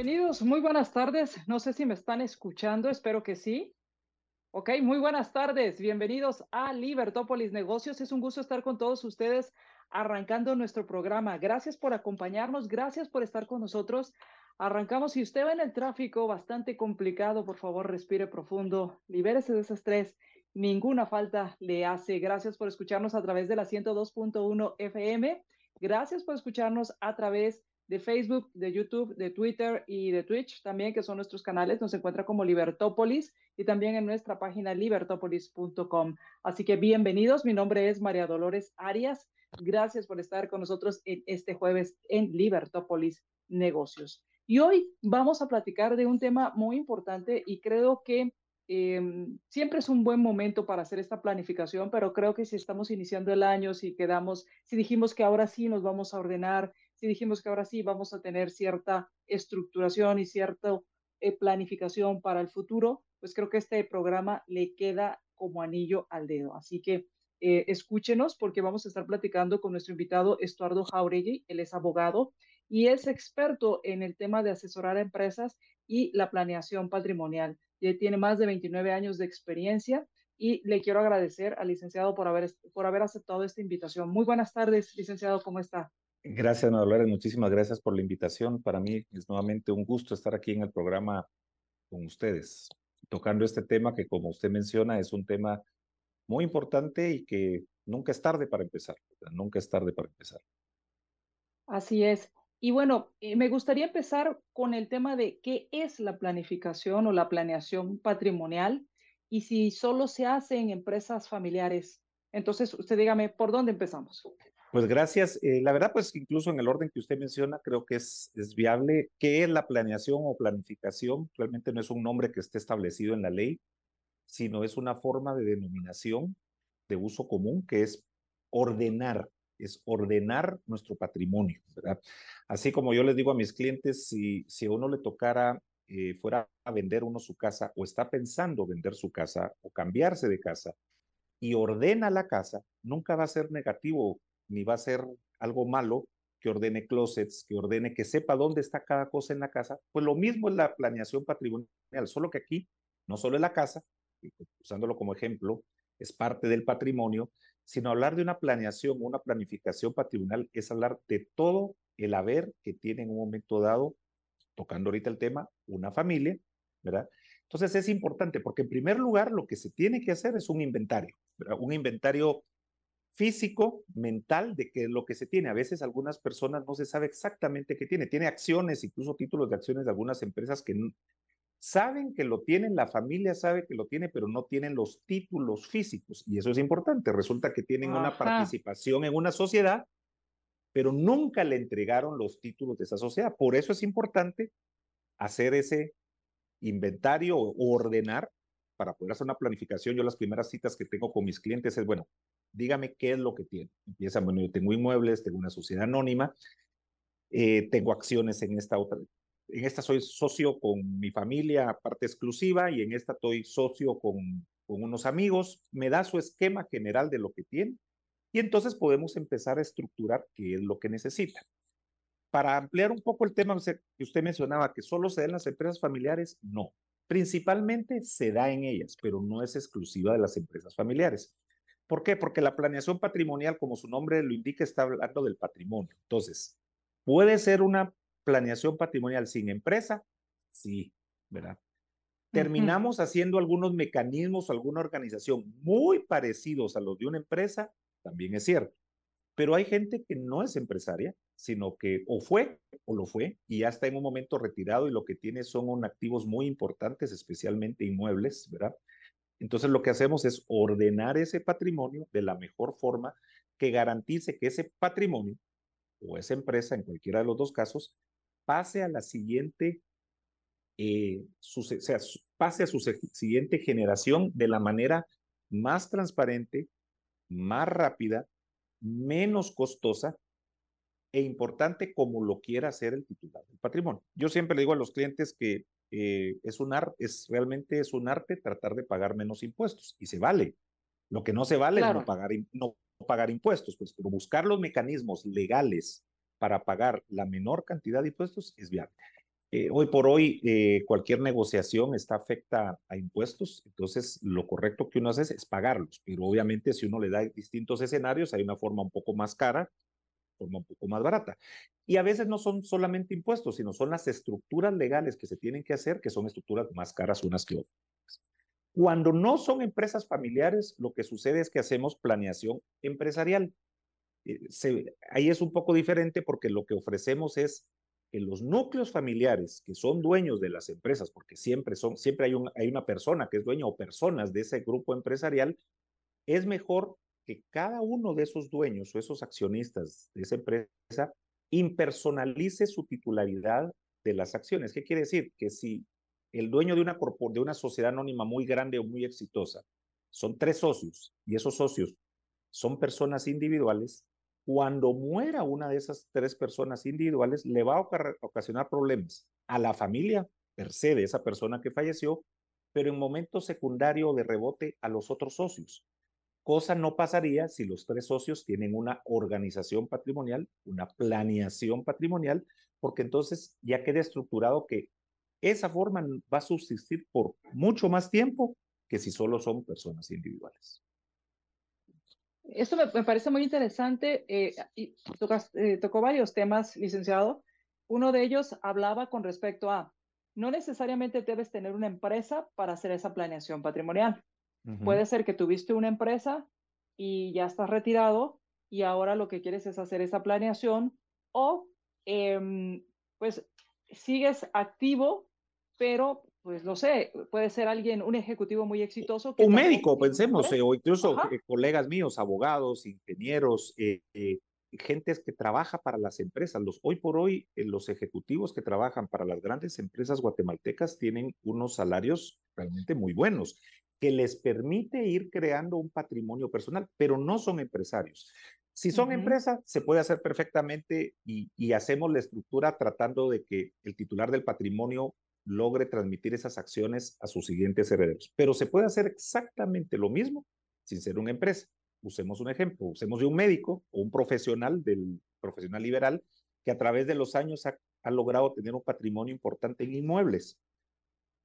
Bienvenidos, muy buenas tardes. No sé si me están escuchando, espero que sí. Ok, muy buenas tardes. Bienvenidos a Libertópolis Negocios. Es un gusto estar con todos ustedes arrancando nuestro programa. Gracias por acompañarnos, gracias por estar con nosotros. Arrancamos. Si usted va en el tráfico bastante complicado, por favor, respire profundo, libérese de ese estrés. Ninguna falta le hace. Gracias por escucharnos a través de la 102.1 FM. Gracias por escucharnos a través de Facebook, de YouTube, de Twitter y de Twitch también, que son nuestros canales. Nos encuentra como Libertópolis y también en nuestra página libertópolis.com. Así que bienvenidos. Mi nombre es María Dolores Arias. Gracias por estar con nosotros en este jueves en Libertópolis Negocios. Y hoy vamos a platicar de un tema muy importante y creo que eh, siempre es un buen momento para hacer esta planificación, pero creo que si estamos iniciando el año, si quedamos, si dijimos que ahora sí nos vamos a ordenar, si dijimos que ahora sí vamos a tener cierta estructuración y cierta eh, planificación para el futuro, pues creo que este programa le queda como anillo al dedo. Así que eh, escúchenos porque vamos a estar platicando con nuestro invitado Estuardo Jauregui, él es abogado y es experto en el tema de asesorar a empresas y la planeación patrimonial tiene más de 29 años de experiencia y le quiero agradecer al licenciado por haber, por haber aceptado esta invitación. Muy buenas tardes, licenciado, ¿cómo está? Gracias, Ana muchísimas gracias por la invitación. Para mí es nuevamente un gusto estar aquí en el programa con ustedes, tocando este tema que, como usted menciona, es un tema muy importante y que nunca es tarde para empezar, nunca es tarde para empezar. Así es. Y bueno, eh, me gustaría empezar con el tema de qué es la planificación o la planeación patrimonial y si solo se hace en empresas familiares. Entonces, usted dígame, ¿por dónde empezamos? Pues gracias. Eh, la verdad, pues incluso en el orden que usted menciona, creo que es, es viable. ¿Qué es la planeación o planificación? Realmente no es un nombre que esté establecido en la ley, sino es una forma de denominación de uso común que es ordenar, es ordenar nuestro patrimonio, ¿verdad? Así como yo les digo a mis clientes, si, si a uno le tocara, eh, fuera a vender uno su casa o está pensando vender su casa o cambiarse de casa y ordena la casa, nunca va a ser negativo ni va a ser algo malo que ordene closets, que ordene, que sepa dónde está cada cosa en la casa. Pues lo mismo es la planeación patrimonial, solo que aquí no solo es la casa, usándolo como ejemplo, es parte del patrimonio, sino hablar de una planeación, una planificación patrimonial, es hablar de todo el haber que tiene en un momento dado, tocando ahorita el tema, una familia, ¿verdad? Entonces es importante porque en primer lugar lo que se tiene que hacer es un inventario, ¿verdad? Un inventario físico, mental, de que lo que se tiene. A veces algunas personas no se sabe exactamente qué tiene. Tiene acciones, incluso títulos de acciones de algunas empresas que saben que lo tienen, la familia sabe que lo tiene, pero no tienen los títulos físicos. Y eso es importante. Resulta que tienen una participación en una sociedad, pero nunca le entregaron los títulos de esa sociedad. Por eso es importante hacer ese inventario o ordenar para poder hacer una planificación. Yo las primeras citas que tengo con mis clientes es, bueno, dígame qué es lo que tiene. Empiezan, bueno, yo tengo inmuebles, tengo una sociedad anónima, eh, tengo acciones en esta otra, en esta soy socio con mi familia, parte exclusiva, y en esta estoy socio con, con unos amigos. Me da su esquema general de lo que tiene y entonces podemos empezar a estructurar qué es lo que necesita. Para ampliar un poco el tema que usted mencionaba, que solo se da en las empresas familiares, no. Principalmente se da en ellas, pero no es exclusiva de las empresas familiares. ¿Por qué? Porque la planeación patrimonial, como su nombre lo indica, está hablando del patrimonio. Entonces, puede ser una planeación patrimonial sin empresa, sí, ¿verdad? Terminamos haciendo algunos mecanismos, alguna organización muy parecidos a los de una empresa, también es cierto. Pero hay gente que no es empresaria, sino que o fue o lo fue y ya está en un momento retirado y lo que tiene son activos muy importantes, especialmente inmuebles, ¿verdad? Entonces lo que hacemos es ordenar ese patrimonio de la mejor forma que garantice que ese patrimonio o esa empresa, en cualquiera de los dos casos, pase a la siguiente eh, pase a su siguiente generación de la manera más transparente, más rápida, menos costosa e importante como lo quiera hacer el titular del patrimonio. Yo siempre le digo a los clientes que eh, es un arte, es realmente es un arte tratar de pagar menos impuestos y se vale. Lo que no se vale es no pagar, no pagar impuestos, pues, pero buscar los mecanismos legales para pagar la menor cantidad de impuestos es viable. Eh, hoy por hoy, eh, cualquier negociación está afecta a impuestos, entonces lo correcto que uno hace es, pagarlos, pero obviamente si uno le da distintos escenarios, hay una forma un poco más cara, forma un poco más barata. Y a veces no son solamente impuestos, sino son las estructuras legales que se tienen que hacer, que son estructuras más caras unas que otras. Cuando no son empresas familiares, lo que sucede es que hacemos planeación empresarial. Eh, ahí es un poco diferente porque lo que ofrecemos es que los núcleos familiares que son dueños de las empresas, porque siempre, son, siempre hay, un, hay una persona que es dueño o personas de ese grupo empresarial, es mejor que cada uno de esos dueños o esos accionistas de esa empresa impersonalice su titularidad de las acciones. ¿Qué quiere decir? Que si el dueño de una, de una sociedad anónima muy grande o muy exitosa son tres socios y esos socios son personas individuales, cuando muera una de esas tres personas individuales, le va a ocasionar problemas a la familia per se de esa persona que falleció, pero en momento secundario de rebote a los otros socios. Cosa no pasaría si los tres socios tienen una organización patrimonial, una planeación patrimonial, porque entonces ya queda estructurado que esa forma va a subsistir por mucho más tiempo que si solo son personas individuales. Esto me, parece muy interesante. Eh, y eh, tocó varios temas, licenciado. Uno de ellos hablaba con respecto a, no necesariamente debes tener una empresa para hacer esa planeación patrimonial. Puede ser que tuviste una empresa y ya estás retirado y ahora lo que quieres es hacer esa planeación o em, pues sigues activo, pero pues no sé, puede ser alguien, un ejecutivo muy exitoso. un médico, pensemos, eh, o incluso eh, colegas míos, abogados, ingenieros, eh, eh, gentes que trabaja para las empresas. Los, hoy por hoy, los ejecutivos que trabajan para las grandes empresas guatemaltecas tienen unos salarios realmente muy buenos que les permite ir creando un patrimonio personal, pero no son empresarios. Si son empresas, se puede hacer perfectamente y, y, hacemos la estructura tratando de que el titular del patrimonio logre transmitir esas acciones a sus siguientes herederos. Pero se puede hacer exactamente lo mismo sin ser una empresa. Usemos un ejemplo, usemos de un médico o un profesional del profesional liberal que a través de los años ha, logrado tener un patrimonio importante en inmuebles.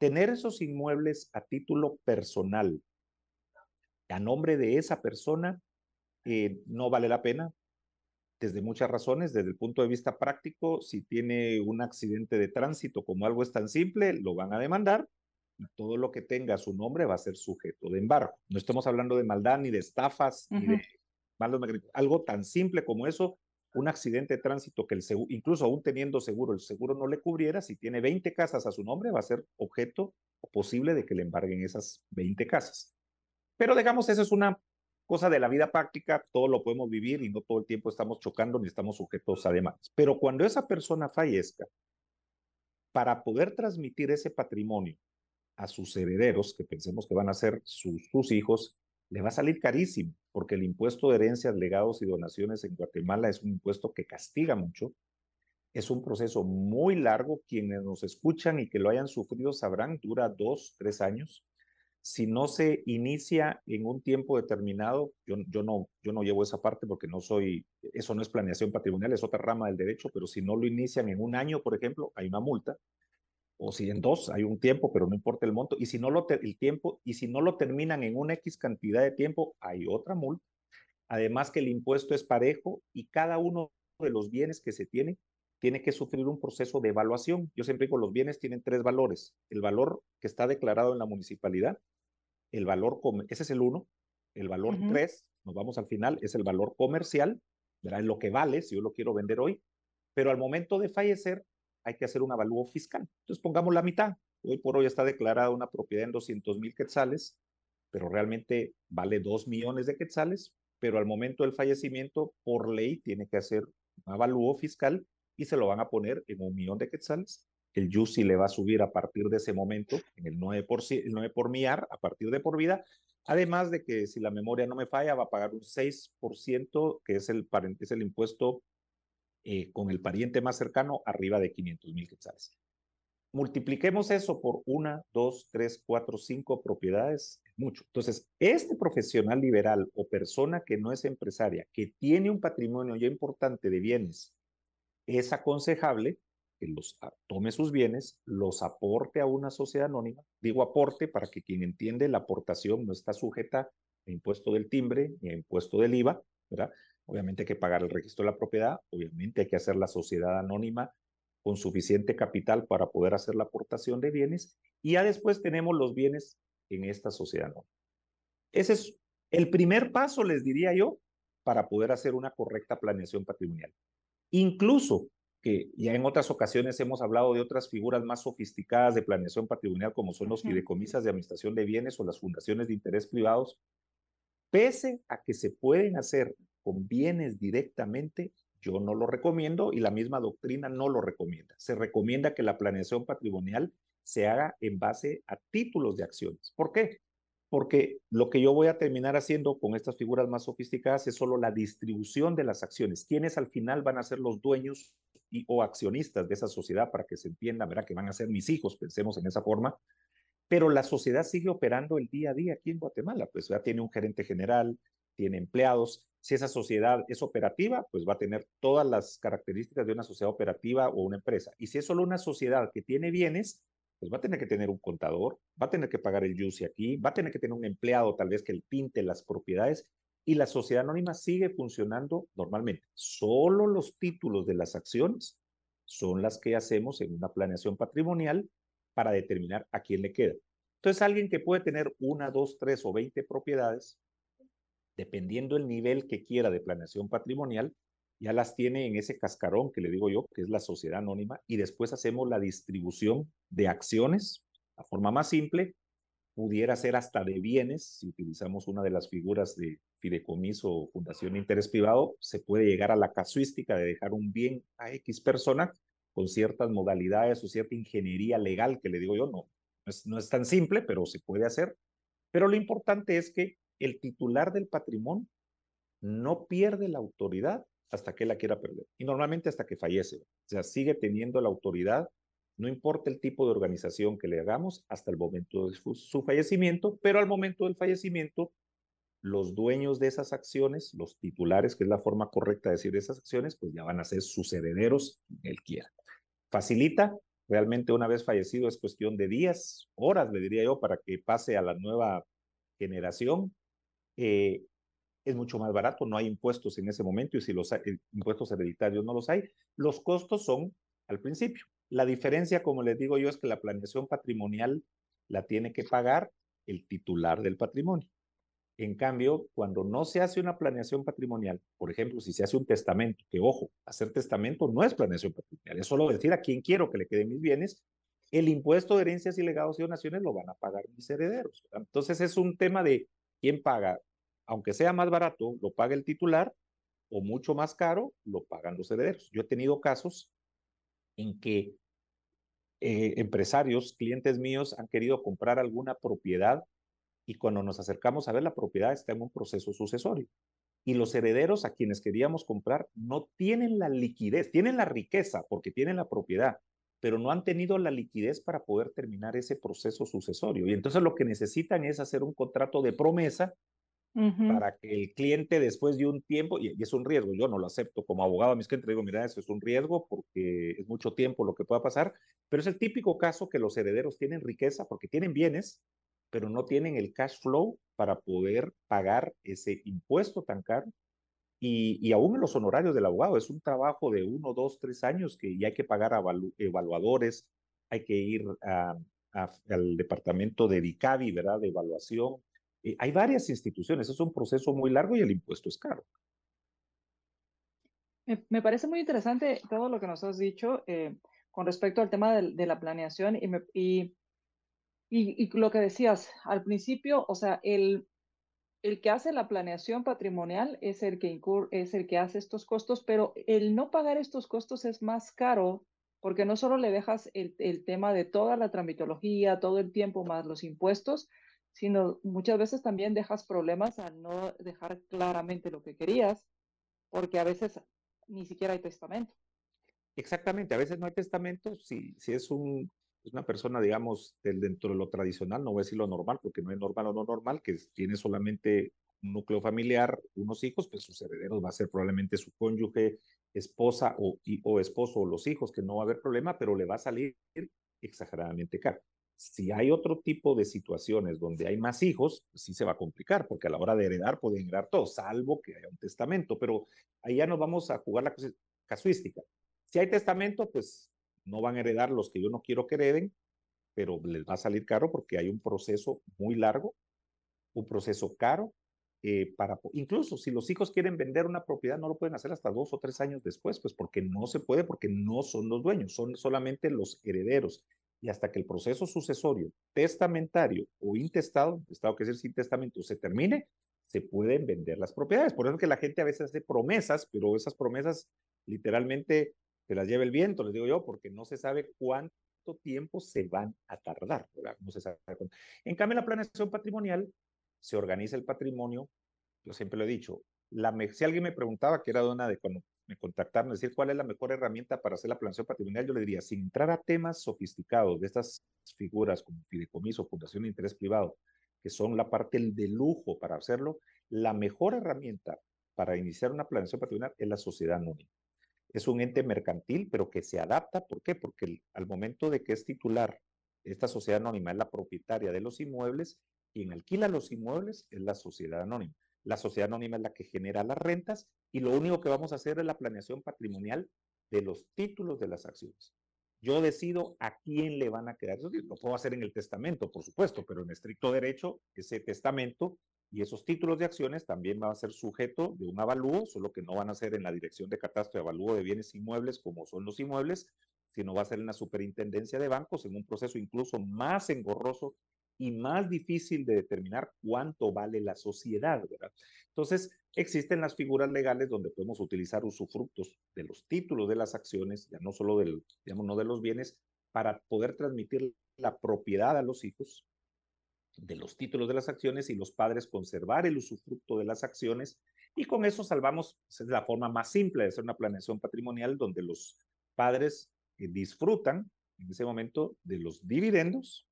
Tener esos inmuebles a título personal, a nombre de esa persona, eh, no vale la pena desde muchas razones, desde el punto de vista práctico, si tiene un accidente de tránsito como algo es tan simple, lo van a demandar y todo lo que tenga su nombre va a ser sujeto de embargo. No estamos hablando de maldad ni de estafas ni de malos algo tan simple como eso, un accidente de tránsito que el seguro, incluso aún teniendo seguro, el seguro no le cubriera, si tiene 20 casas a su nombre, va a ser objeto posible de que le embarguen esas 20 casas. Pero digamos, esa es una cosa de la vida práctica, todo lo podemos vivir y no todo el tiempo estamos chocando ni estamos sujetos a demandas. Pero cuando esa persona fallezca, para poder transmitir ese patrimonio a sus herederos, que pensemos que van a ser sus hijos, le va a salir carísimo, porque el impuesto de herencias, legados y donaciones en Guatemala es un impuesto que castiga mucho. Es un proceso muy largo. Quienes nos escuchan y que lo hayan sufrido sabrán, dura dos, tres años si no se inicia en un tiempo determinado, yo, no, yo no llevo esa parte porque no soy, eso no es planeación patrimonial, es otra rama del derecho, pero si no lo inician en un año, por ejemplo, hay una multa, o si en dos hay un tiempo, pero no importa el monto, y si no lo, el tiempo, y si no lo terminan en una X cantidad de tiempo, hay otra multa. Además que el impuesto es parejo y cada uno de los bienes que se tiene tiene que sufrir un proceso de evaluación. Yo siempre digo, los bienes tienen tres valores. El valor que está declarado en la municipalidad, el valor, ese es el uno, el valor tres, nos vamos al final, es el valor comercial, ¿verdad? Es lo que vale si yo lo quiero vender hoy, pero al momento de fallecer hay que hacer un avalúo fiscal. Entonces pongamos la mitad. Hoy por hoy está declarada una propiedad en 200 mil quetzales, pero realmente vale 2 millones de quetzales, pero al momento del fallecimiento, por ley, tiene que hacer un avalúo fiscal y se lo van a poner en un millón de quetzales el UCI le va a subir a partir de ese momento en el 9 por, el 9 por MIAR a partir de por vida, además de que si la memoria no me falla va a pagar un 6% que es el, es el impuesto eh, con el pariente más cercano arriba de 500 mil quetzales. Multipliquemos eso por una, dos, tres, cuatro, cinco propiedades, mucho. Entonces, este profesional liberal o persona que no es empresaria, que tiene un patrimonio ya importante de bienes, es aconsejable que los tome sus bienes, los aporte a una sociedad anónima. Digo aporte para que quien entiende la aportación no está sujeta a impuesto del timbre ni a impuesto del IVA, ¿verdad? Obviamente hay que pagar el registro de la propiedad, obviamente hay que hacer la sociedad anónima con suficiente capital para poder hacer la aportación de bienes y ya después tenemos los bienes en esta sociedad anónima. Ese es el primer paso, les diría yo, para poder hacer una correcta planeación patrimonial. Incluso que ya en otras ocasiones hemos hablado de otras figuras más sofisticadas de planeación patrimonial, como son los fideicomisas de administración de bienes o las fundaciones de interés privados, pese a que se pueden hacer con bienes directamente, yo no lo recomiendo y la misma doctrina no lo recomienda. Se recomienda que la planeación patrimonial se haga en base a títulos de acciones. ¿Por qué? Porque lo que yo voy a terminar haciendo con estas figuras más sofisticadas es solo la distribución de las acciones. ¿Quiénes al final van a ser los dueños y, o accionistas de esa sociedad para que se entienda, ¿verdad? Que van a ser mis hijos, pensemos en esa forma. Pero la sociedad sigue operando el día a día aquí en Guatemala. Pues ya tiene un gerente general, tiene empleados. Si esa sociedad es operativa, pues va a tener todas las características de una sociedad operativa o una empresa. Y si es solo una sociedad que tiene bienes, pues va a tener que tener un contador, va a tener que pagar el UCI aquí, va a tener que tener un empleado tal vez que le pinte las propiedades y la sociedad anónima sigue funcionando normalmente. Solo los títulos de las acciones son las que hacemos en una planeación patrimonial para determinar a quién le queda. Entonces, alguien que puede tener una, dos, tres o veinte propiedades, dependiendo el nivel que quiera de planeación patrimonial, ya las tiene en ese cascarón que le digo yo, que es la sociedad anónima, y después hacemos la distribución de acciones, la forma más simple, pudiera ser hasta de bienes, si utilizamos una de las figuras de fideicomiso o fundación de interés privado, se puede llegar a la casuística de dejar un bien a X persona con ciertas modalidades o cierta ingeniería legal que le digo yo, no, no es, tan simple, pero se puede hacer. Pero lo importante es que el titular del patrimonio no pierde la autoridad hasta que la quiera perder. Y normalmente hasta que fallece. O sea, sigue teniendo la autoridad no importa el tipo de organización que le hagamos hasta el momento de su, fallecimiento, pero al momento del fallecimiento, los dueños de esas acciones, los titulares, que es la forma correcta de decir esas acciones, pues ya van a ser sus herederos, él quiera. Facilita, realmente una vez fallecido es cuestión de días, horas, le diría yo, para que pase a la nueva generación. Eh, es mucho más barato, no hay impuestos en ese momento y si los impuestos hereditarios no los hay, los costos son al principio. La diferencia, como les digo yo, es que la planeación patrimonial la tiene que pagar el titular del patrimonio. En cambio, cuando no se hace una planeación patrimonial, por ejemplo, si se hace un testamento, que ojo, hacer testamento no es planeación patrimonial, es solo decir a quién quiero que le queden mis bienes, el impuesto de herencias y legados y donaciones lo van a pagar mis herederos. Entonces es un tema de quién paga, aunque sea más barato, lo paga el titular, o mucho más caro, lo pagan los herederos. Yo he tenido casos en que eh, empresarios, clientes míos, han querido comprar alguna propiedad y cuando nos acercamos a ver la propiedad está en un proceso sucesorio. Y los herederos a quienes queríamos comprar no tienen la liquidez, tienen la riqueza porque tienen la propiedad, pero no han tenido la liquidez para poder terminar ese proceso sucesorio. Y entonces lo que necesitan es hacer un contrato de promesa para que el cliente después de un tiempo, y, es un riesgo, yo no lo acepto como abogado a mis clientes, digo, mira, eso es un riesgo porque es mucho tiempo lo que pueda pasar, pero es el típico caso que los herederos tienen riqueza porque tienen bienes, pero no tienen el cash flow para poder pagar ese impuesto tan caro. Y, y aún en los honorarios del abogado, es un trabajo de uno, dos, tres años que ya hay que pagar a evaluadores, hay que ir al departamento de DICAVI, ¿verdad? De evaluación, eh, hay varias instituciones, es un proceso muy largo y el impuesto es caro. Me, parece muy interesante todo lo que nos has dicho eh, con respecto al tema de, la planeación y, y, lo que decías al principio, o sea, el, el que hace la planeación patrimonial es el que es el que hace estos costos, pero el no pagar estos costos es más caro porque no solo le dejas el, el tema de toda la tramitología, todo el tiempo más los impuestos, sino muchas veces también dejas problemas al no dejar claramente lo que querías, porque a veces ni siquiera hay testamento. Exactamente, a veces no hay testamento, si, si es un, una persona, digamos, del, dentro de lo tradicional, no voy a decir lo normal, porque no es normal o no normal, que tiene solamente un núcleo familiar, unos hijos, pues sus herederos va a ser probablemente su cónyuge, esposa o, esposo o los hijos, que no va a haber problema, pero le va a salir exageradamente caro. Si hay otro tipo de situaciones donde hay más hijos, pues sí se va a complicar, porque a la hora de heredar pueden heredar todos, salvo que haya un testamento, pero ahí ya nos vamos a jugar la casuística. Si hay testamento, pues no van a heredar los que yo no quiero que hereden, pero les va a salir caro porque hay un proceso muy largo, un proceso caro, eh, para, incluso si los hijos quieren vender una propiedad, no lo pueden hacer hasta dos o tres años después, pues porque no se puede, porque no son los dueños, son solamente los herederos y hasta que el proceso sucesorio, testamentario o intestado, estado que es sin testamento, se termine, se pueden vender las propiedades. Por eso es que la gente a veces hace promesas, pero esas promesas literalmente se las lleva el viento, les digo yo, porque no se sabe cuánto tiempo se van a tardar. No se sabe En cambio, la planeación patrimonial se organiza el patrimonio, yo siempre lo he dicho, la si alguien me preguntaba, que era dona de cuando me contactaron, decir cuál es la mejor herramienta para hacer la planeación patrimonial, yo le diría, sin entrar a temas sofisticados de estas figuras como fideicomiso, fundación de interés privado, que son la parte de lujo para hacerlo, la mejor herramienta para iniciar una planeación patrimonial es la sociedad anónima. Es un ente mercantil, pero que se adapta. ¿Por qué? Porque al momento de que es titular, esta sociedad anónima es la propietaria de los inmuebles, quien alquila los inmuebles es la sociedad anónima. La sociedad anónima es la que genera las rentas y lo único que vamos a hacer es la planeación patrimonial de los títulos de las acciones. Yo decido a quién le van a quedar. Eso lo puedo hacer en el testamento, por supuesto, pero en estricto derecho, ese testamento y esos títulos de acciones también van a ser sujeto de un avalúo, solo que no van a ser en la dirección de catastro de avalúo de bienes inmuebles como son los inmuebles, sino va a ser en la superintendencia de bancos en un proceso incluso más engorroso y más difícil de determinar cuánto vale la sociedad, ¿verdad? Entonces, existen las figuras legales donde podemos utilizar usufructos de los títulos de las acciones, ya no solo del, digamos, no de los bienes, para poder transmitir la propiedad a los hijos de los títulos de las acciones y los padres conservar el usufructo de las acciones y con eso salvamos, es la forma más simple de hacer una planeación patrimonial donde los padres eh, disfrutan en ese momento de los dividendos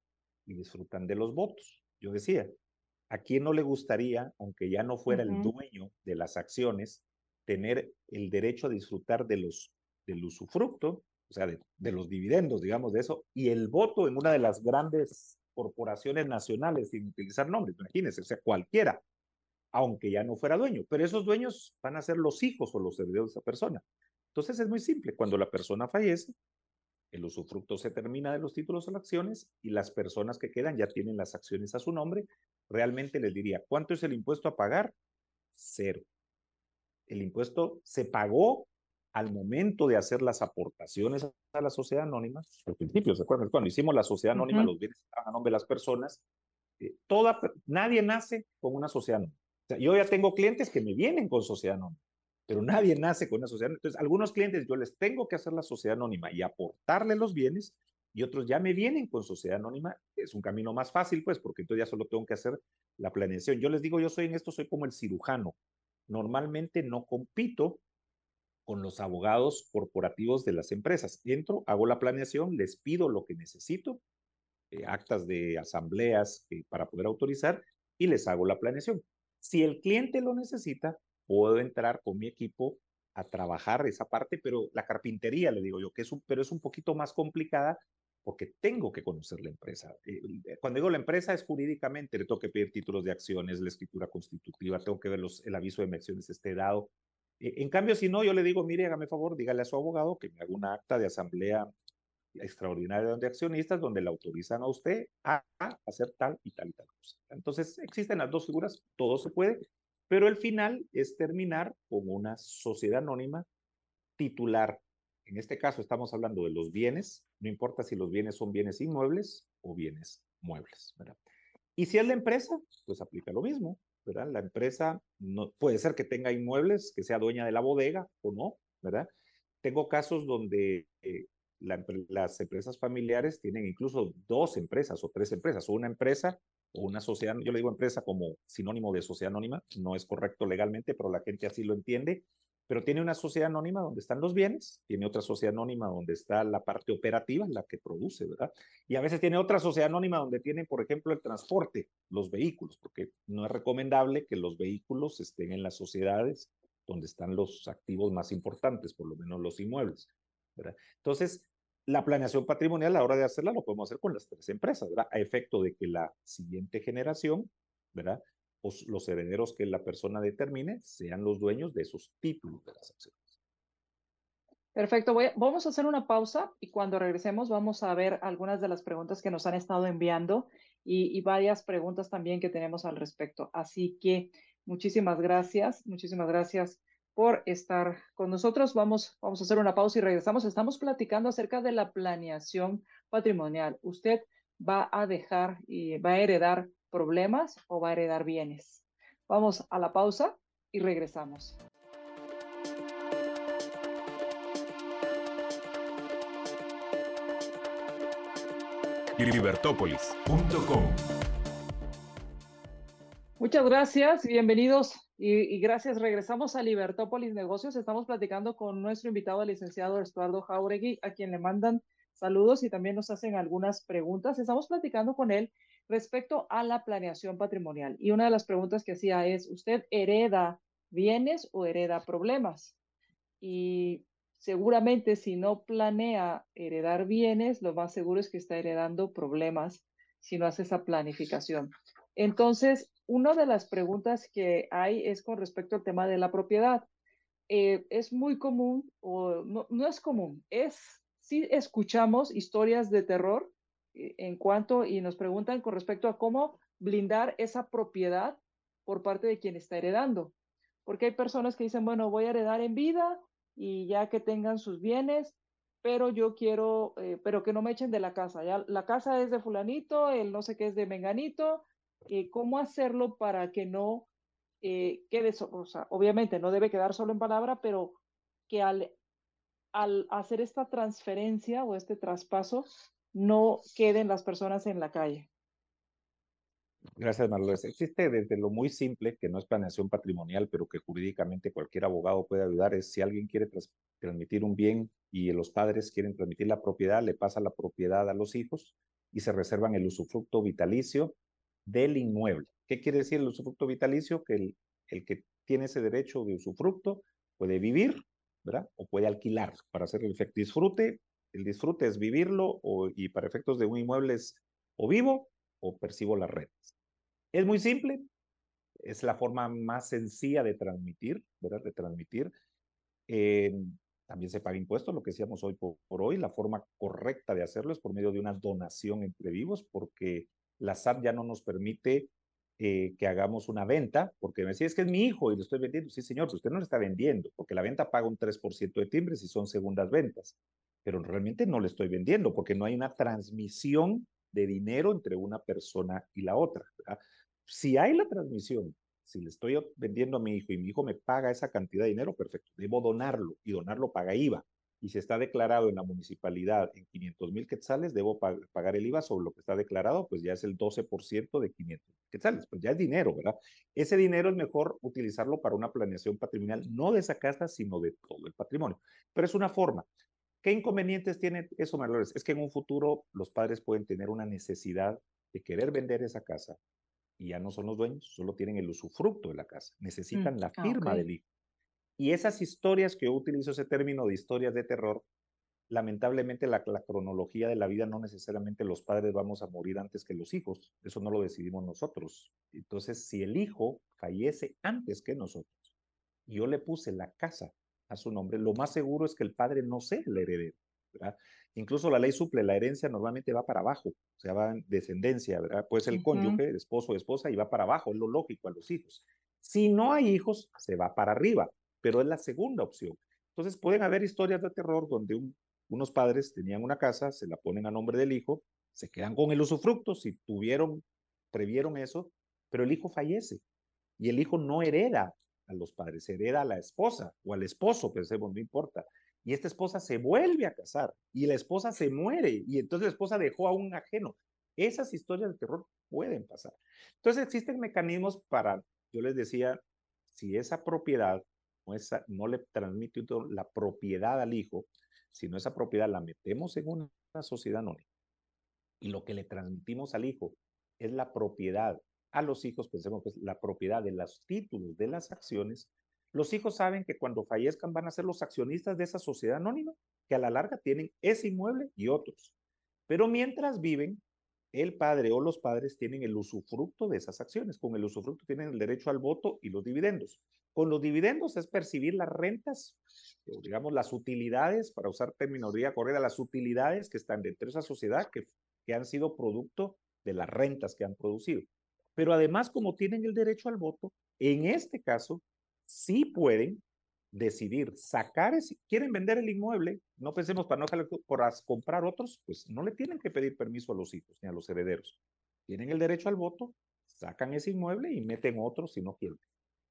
y disfrutan de los votos. Yo decía, ¿a quién no le gustaría, aunque ya no fuera el dueño de las acciones, tener el derecho a disfrutar de los, del usufructo, o sea, de, los dividendos, digamos, de eso, y el voto en una de las grandes corporaciones nacionales, sin utilizar nombres, imagínense, o sea, cualquiera, aunque ya no fuera dueño, pero esos dueños van a ser los hijos o los herederos de esa persona. Entonces es muy simple, cuando la persona fallece, el usufructo se termina de los títulos o acciones y las personas que quedan ya tienen las acciones a su nombre. Realmente les diría, ¿cuánto es el impuesto a pagar? Cero. El impuesto se pagó al momento de hacer las aportaciones a la sociedad anónima. Al principio, ¿se acuerdan? Cuando hicimos la sociedad anónima, los bienes estaban a nombre de las personas. Eh, toda, nadie nace con una sociedad anónima. yo ya tengo clientes que me vienen con sociedad anónima pero nadie nace con una sociedad. Entonces, algunos clientes yo les tengo que hacer la sociedad anónima y aportarle los bienes, y otros ya me vienen con sociedad anónima. Es un camino más fácil, pues, porque entonces ya solo tengo que hacer la planeación. Yo les digo, yo soy en esto, soy como el cirujano. Normalmente no compito con los abogados corporativos de las empresas. Entro, hago la planeación, les pido lo que necesito, eh, actas de asambleas eh, para poder autorizar, y les hago la planeación. Si el cliente lo necesita, puedo entrar con mi equipo a trabajar esa parte, pero la carpintería, le digo yo, que es un, pero es un poquito más complicada porque tengo que conocer la empresa. Eh, cuando digo la empresa es jurídicamente, le tengo que pedir títulos de acciones, la escritura constitutiva, tengo que ver el aviso de acciones esté dado. Eh, en cambio, si no, yo le digo, mire, hágame favor, dígale a su abogado que me haga una acta de asamblea extraordinaria de accionistas donde le autorizan a usted a hacer tal y tal y tal cosa. Entonces, existen las dos figuras, todo se puede, pero el final es terminar con una sociedad anónima titular. En este caso estamos hablando de los bienes, no importa si los bienes son bienes inmuebles o bienes muebles. Y si es la empresa, pues aplica lo mismo, La empresa no, puede ser que tenga inmuebles, que sea dueña de la bodega o no, ¿verdad? Tengo casos donde eh, las empresas familiares tienen incluso dos empresas o tres empresas, o una empresa o una sociedad, yo le digo empresa como sinónimo de sociedad anónima, no es correcto legalmente, pero la gente así lo entiende, pero tiene una sociedad anónima donde están los bienes, tiene otra sociedad anónima donde está la parte operativa, la que produce, ¿verdad? Y a veces tiene otra sociedad anónima donde tienen, por ejemplo, el transporte, los vehículos, porque no es recomendable que los vehículos estén en las sociedades donde están los activos más importantes, por lo menos los inmuebles, ¿verdad? Entonces, la planeación patrimonial a la hora de hacerla lo podemos hacer con las tres empresas, ¿verdad? A efecto de que la siguiente generación, ¿verdad? Los herederos que la persona determine sean los dueños de esos títulos de las acciones. Perfecto, vamos a hacer una pausa y cuando regresemos vamos a ver algunas de las preguntas que nos han estado enviando y, y varias preguntas también que tenemos al respecto. Así que muchísimas gracias, muchísimas gracias por estar con nosotros. Vamos, vamos a hacer una pausa y regresamos. Estamos platicando acerca de la planeación patrimonial. Usted va a dejar y va a heredar problemas o va a heredar bienes. Vamos a la pausa y regresamos. Libertópolis.com Muchas gracias, bienvenidos y, gracias. Regresamos a Libertópolis Negocios. Estamos platicando con nuestro invitado, el licenciado Estuardo Jauregui, a quien le mandan saludos y también nos hacen algunas preguntas. Estamos platicando con él respecto a la planeación patrimonial. Y una de las preguntas que hacía es, ¿usted hereda bienes o hereda problemas? Y seguramente si no planea heredar bienes, lo más seguro es que está heredando problemas si no hace esa planificación. Entonces, una de las preguntas que hay es con respecto al tema de la propiedad. Eh, es muy común, o no, es común, es, si escuchamos historias de terror en cuanto y nos preguntan con respecto a cómo blindar esa propiedad por parte de quien está heredando. Porque hay personas que dicen, bueno, voy a heredar en vida y ya que tengan sus bienes, pero yo quiero, eh, pero que no me echen de la casa. Ya la casa es de fulanito, el no sé qué es de menganito. Eh, ¿Cómo hacerlo para que no quede, o sea, obviamente no debe quedar solo en palabra, pero que al, al hacer esta transferencia o este traspaso no queden las personas en la calle. Gracias, Marloes. Existe desde lo muy simple, que no es planeación patrimonial, pero que jurídicamente cualquier abogado puede ayudar, es si alguien quiere transmitir un bien y los padres quieren transmitir la propiedad, le pasa la propiedad a los hijos y se reservan el usufructo vitalicio del inmueble. ¿Qué quiere decir el usufructo vitalicio? Que el, el que tiene ese derecho de usufructo puede vivir, ¿verdad? O puede alquilar para hacer el efecto disfrute el disfrute es vivirlo y para efectos de un inmueble es o vivo o percibo las rentas. Es muy simple, es la forma más sencilla de transmitir, ¿verdad? De transmitir. también se paga impuestos, lo que decíamos hoy por, hoy. La forma correcta de hacerlo es por medio de una donación entre vivos, porque la SAT ya no nos permite eh, que hagamos una venta, porque me decía, es que es mi hijo y lo estoy vendiendo. Sí, señor, usted no lo está vendiendo, porque la venta paga un 3% de timbres y son segundas ventas pero realmente no le estoy vendiendo porque no hay una transmisión de dinero entre una persona y la otra. Si hay la transmisión, si le estoy vendiendo a mi hijo y mi hijo me paga esa cantidad de dinero, perfecto, debo donarlo y donarlo paga IVA. Y si está declarado en la municipalidad en 500 mil quetzales, debo pagar el IVA sobre lo que está declarado, pues ya es el 12% de 500 quetzales, pues ya es dinero, ¿verdad? Ese dinero es mejor utilizarlo para una planeación patrimonial, no de esa casa, sino de todo el patrimonio. Pero es una forma. ¿Qué inconvenientes tiene eso, Marlores? Es que en un futuro los padres pueden tener una necesidad de querer vender esa casa y ya no son los dueños, solo tienen el usufructo de la casa. Necesitan mm, la ah, firma del hijo. Y esas historias que yo utilizo ese término de historias de terror, lamentablemente la, la, cronología de la vida no necesariamente los padres vamos a morir antes que los hijos, eso no lo decidimos nosotros. Entonces, si el hijo fallece antes que nosotros, yo le puse la casa a su nombre, lo más seguro es que el padre no sea el heredero. ¿verdad? Incluso la ley suple, la herencia normalmente va para abajo, o sea, va en descendencia, ¿verdad? Puede ser el cónyuge, el esposo o esposa, y va para abajo, es lo lógico a los hijos. Si no hay hijos, se va para arriba, pero es la segunda opción. Entonces pueden haber historias de terror donde unos padres tenían una casa, se la ponen a nombre del hijo, se quedan con el usufructo, si tuvieron, previeron eso, pero el hijo fallece y el hijo no hereda a los padres, hereda a la esposa o al esposo, pensemos, no importa. y esta esposa se vuelve a casar y la esposa se muere y entonces la esposa dejó a un ajeno. Esas historias de terror pueden pasar. Entonces existen mecanismos para, yo les decía, si esa propiedad no, esa, no le transmite la propiedad al hijo, sino esa propiedad la metemos en una sociedad anónima y lo que le transmitimos al hijo es la propiedad a los hijos, pensemos que es la propiedad de los títulos de las acciones, los hijos saben que cuando fallezcan van a ser los accionistas de esa sociedad anónima, que a la larga tienen ese inmueble y otros. Pero mientras viven, el padre o los padres tienen el usufructo de esas acciones. Con el usufructo tienen el derecho al voto y los dividendos. Con los dividendos es percibir las rentas, digamos las utilidades, para usar terminología correcta, las utilidades que están dentro de esa sociedad que, que han sido producto de las rentas que han producido. Pero además, como tienen el derecho al voto, en este caso, sí pueden decidir sacar, ese, quieren vender el inmueble, no pensemos para no por comprar otros, pues no le tienen que pedir permiso a los hijos ni a los herederos. Tienen el derecho al voto, sacan ese inmueble y meten otro si no quieren.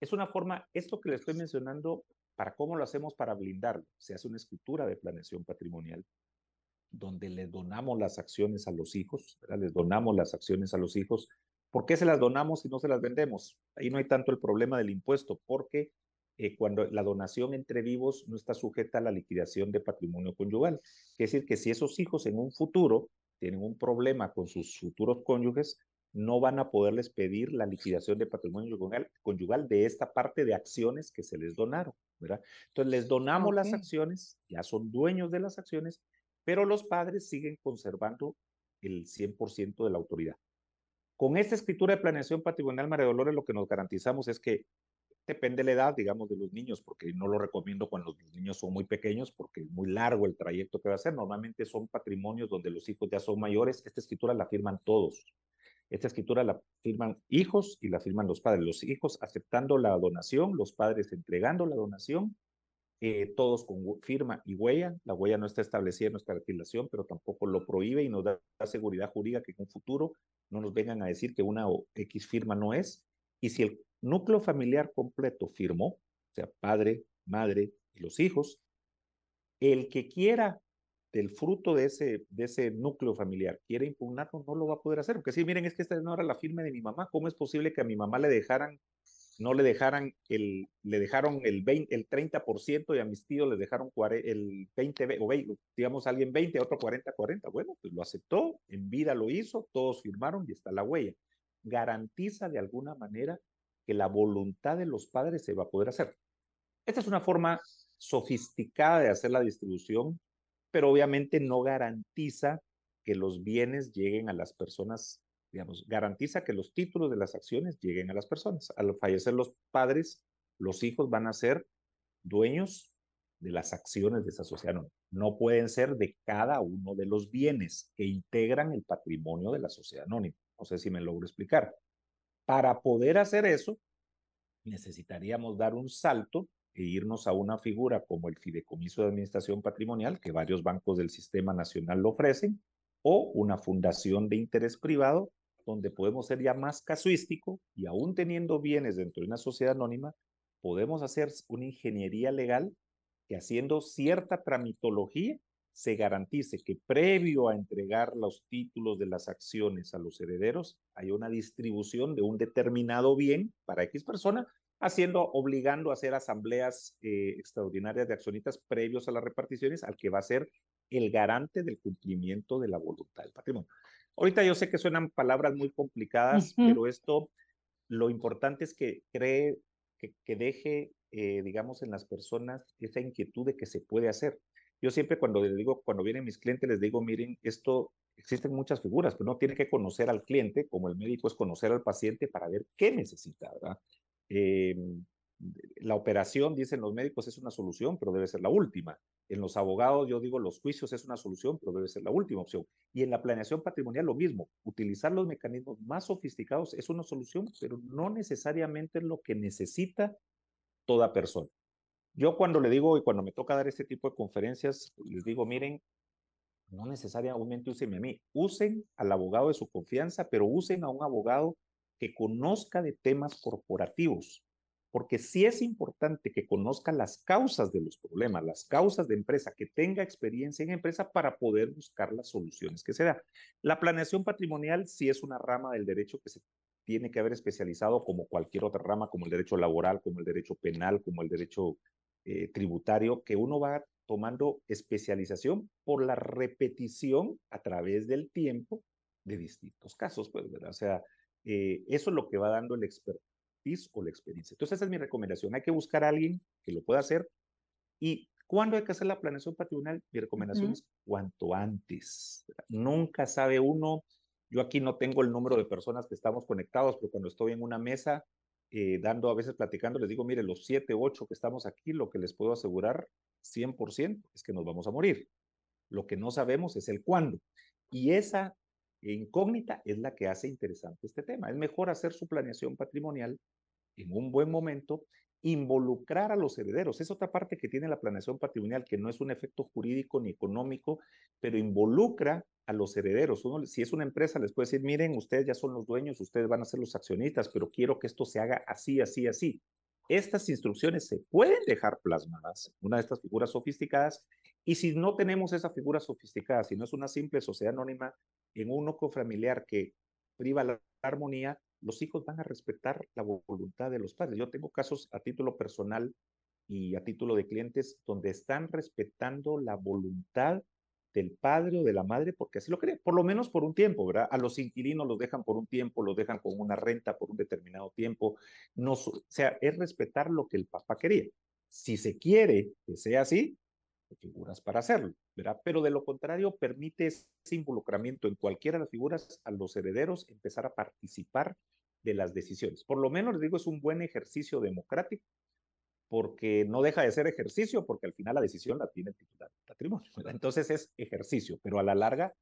Es una forma, esto que le estoy mencionando, para cómo lo hacemos para blindarlo. Se hace una escritura de planeación patrimonial donde le donamos las acciones a los hijos, les donamos las acciones a los hijos ¿Por qué se las donamos y no se las vendemos? Ahí no hay tanto el problema del impuesto, porque eh, cuando la donación entre vivos no está sujeta a la liquidación de patrimonio conyugal. Es decir, que si esos hijos en un futuro tienen un problema con sus futuros cónyuges, no van a poderles pedir la liquidación de patrimonio conyugal, de esta parte de acciones que se les donaron, ¿verdad? Entonces les donamos las acciones, ya son dueños de las acciones, pero los padres siguen conservando el 100% de la autoridad. Con esta escritura de planeación patrimonial, María Dolores, lo que nos garantizamos es que depende de la edad, digamos, de los niños, porque no lo recomiendo cuando los niños son muy pequeños, porque es muy largo el trayecto que va a ser. Normalmente son patrimonios donde los hijos ya son mayores. Esta escritura la firman todos. Esta escritura la firman hijos y la firman los padres. Los hijos aceptando la donación, los padres entregando la donación eh, todos con firma y huella. La huella no está establecida en nuestra legislación, pero tampoco lo prohíbe y nos da seguridad jurídica que en un futuro no nos vengan a decir que una X firma no es. Y si el núcleo familiar completo firmó, o sea, padre, madre y los hijos, el que quiera del fruto de ese, de ese núcleo familiar quiere impugnarlo, no lo va a poder hacer. Porque si miren, es que esta no era la firma de mi mamá. ¿Cómo es posible que a mi mamá le dejaran no le dejaran el, le dejaron el, 20, el 30% y a mis tíos les dejaron el 20, o digamos alguien 20, otro 40, 40. Bueno, pues lo aceptó, en vida lo hizo, todos firmaron y está la huella. Garantiza de alguna manera que la voluntad de los padres se va a poder hacer. Esta es una forma sofisticada de hacer la distribución, pero obviamente no garantiza que los bienes lleguen a las personas digamos, garantiza que los títulos de las acciones lleguen a las personas. Al fallecer los padres, los hijos van a ser dueños de las acciones de esa sociedad. No, pueden ser de cada uno de los bienes que integran el patrimonio de la sociedad anónima. No sé si me logro explicar. Para poder hacer eso, necesitaríamos dar un salto e irnos a una figura como el Fideicomiso de Administración Patrimonial, que varios bancos del Sistema Nacional lo ofrecen, o una fundación de interés privado donde podemos ser ya más casuístico y aún teniendo bienes dentro de una sociedad anónima, podemos hacer una ingeniería legal que haciendo cierta tramitología se garantice que previo a entregar los títulos de las acciones a los herederos, hay una distribución de un determinado bien para X persona, haciendo, obligando a hacer asambleas eh, extraordinarias de accionistas previos a las reparticiones al que va a ser el garante del cumplimiento de la voluntad del patrimonio. Ahorita yo sé que suenan palabras muy complicadas, pero esto, lo importante es que cree, que, que deje, eh, digamos, en las personas esa inquietud de que se puede hacer. Yo siempre cuando les digo, cuando vienen mis clientes, les digo, miren, esto, existen muchas figuras, pero no tiene que conocer al cliente, como el médico es conocer al paciente para ver qué necesita, ¿verdad? Eh, la operación, dicen los médicos, es una solución, pero debe ser la última. En los abogados, yo digo, los juicios es una solución, pero debe ser la última opción. Y en la planeación patrimonial lo mismo. Utilizar los mecanismos más sofisticados es una solución, pero no necesariamente es lo que necesita toda persona. Yo cuando le digo y cuando me toca dar este tipo de conferencias, les digo, miren, no necesariamente usen a mí, usen al abogado de su confianza, pero usen a un abogado que conozca de temas corporativos, porque sí es importante que conozca las causas de los problemas, las causas de empresa, que tenga experiencia en empresa para poder buscar las soluciones que se da. La planeación patrimonial sí es una rama del derecho que se tiene que haber especializado como cualquier otra rama, como el derecho laboral, como el derecho penal, como el derecho eh, tributario, que uno va tomando especialización por la repetición a través del tiempo de distintos casos, pues, ¿verdad? O sea, eh, eso es lo que va dando el experto o la experiencia. Entonces, esa es mi recomendación. Hay que buscar a alguien que lo pueda hacer. ¿Y cuándo hay que hacer la planeación patrimonial? Mi recomendación es cuanto antes. Nunca sabe uno. Yo aquí no tengo el número de personas que estamos conectados, pero cuando estoy en una mesa eh, dando, a veces platicando, les digo, mire, los siete, ocho que estamos aquí, lo que les puedo asegurar 100% es que nos vamos a morir. Lo que no sabemos es el cuándo. Y esa incógnita es la que hace interesante este tema. Es mejor hacer su planeación patrimonial en un buen momento, involucrar a los herederos. Es otra parte que tiene la planeación patrimonial, que no es un efecto jurídico ni económico, pero involucra a los herederos. si es una empresa, les puede decir, miren, ustedes ya son los dueños, ustedes van a ser los accionistas, pero quiero que esto se haga así, así, así. Estas instrucciones se pueden dejar plasmadas, una de estas figuras sofisticadas, y si no tenemos esa figura sofisticada, si no es una simple sociedad anónima en un núcleo familiar que priva la armonía, los hijos van a respetar la voluntad de los padres. Yo tengo casos a título personal y a título de clientes donde están respetando la voluntad del padre o de la madre porque así lo creen, por lo menos por un tiempo, ¿verdad? A los inquilinos los dejan por un tiempo, los dejan con una renta por un determinado tiempo. No, o sea, es respetar lo que el papá quería. Si se quiere que sea así, figuras para hacerlo, ¿verdad? Pero de lo contrario, permite ese involucramiento en cualquiera de las figuras a los herederos empezar a participar de las decisiones. Por lo menos, les digo, es un buen ejercicio democrático, porque no deja de ser ejercicio, porque al final la decisión la tiene el titular del patrimonio. Entonces es ejercicio, pero a la larga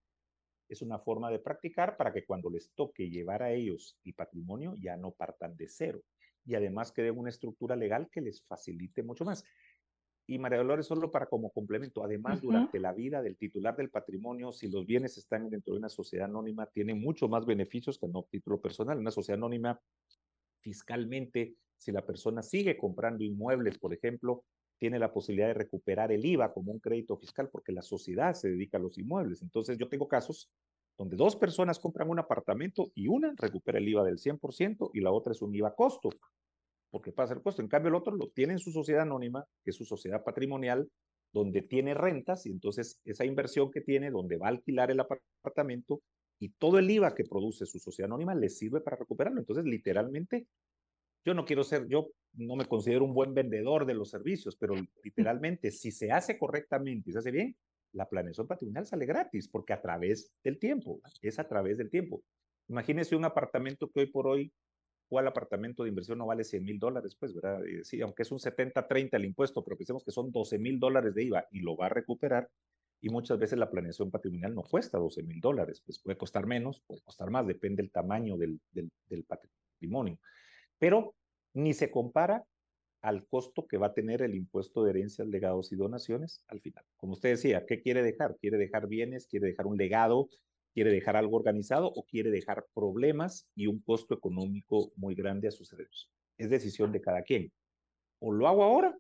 es una forma de practicar para que cuando les toque llevar a ellos el patrimonio ya no partan de cero y además que den una estructura legal que les facilite mucho más. Y María Dolores, solo para como complemento, además, durante la vida del titular del patrimonio, si los bienes están dentro de una sociedad anónima, tiene mucho más beneficios que no título personal. Una sociedad anónima, fiscalmente, si la persona sigue comprando inmuebles, por ejemplo, tiene la posibilidad de recuperar el IVA como un crédito fiscal porque la sociedad se dedica a los inmuebles. Entonces, yo tengo casos donde dos personas compran un apartamento y una recupera el IVA del 100% y la otra es un IVA costo porque pasa el costo. En cambio, el otro lo tiene en su sociedad anónima, que es su sociedad patrimonial, donde tiene rentas y entonces esa inversión que tiene, donde va a alquilar el apartamento y todo el IVA que produce su sociedad anónima le sirve para recuperarlo. Entonces, literalmente, yo no quiero ser, yo no me considero un buen vendedor de los servicios, pero literalmente, si se hace correctamente y se hace bien, la planeación patrimonial sale gratis, porque a través del tiempo, es a través del tiempo. Imagínese un apartamento que hoy por hoy cuál apartamento de inversión no vale 100 mil dólares, pues, ¿verdad? sí, aunque es un 70-30 el impuesto, pero pensemos que son 12 mil dólares de IVA y lo va a recuperar, y muchas veces la planeación patrimonial no cuesta 12 mil dólares, pues puede costar menos, puede costar más, depende del tamaño del, del, del patrimonio. Pero ni se compara al costo que va a tener el impuesto de herencias, legados y donaciones al final. Como usted decía, ¿qué quiere dejar? ¿Quiere dejar bienes? ¿Quiere dejar un legado? Quiere dejar algo organizado o quiere dejar problemas y un costo económico muy grande a sus herederos. Es decisión de cada quien. O lo hago ahora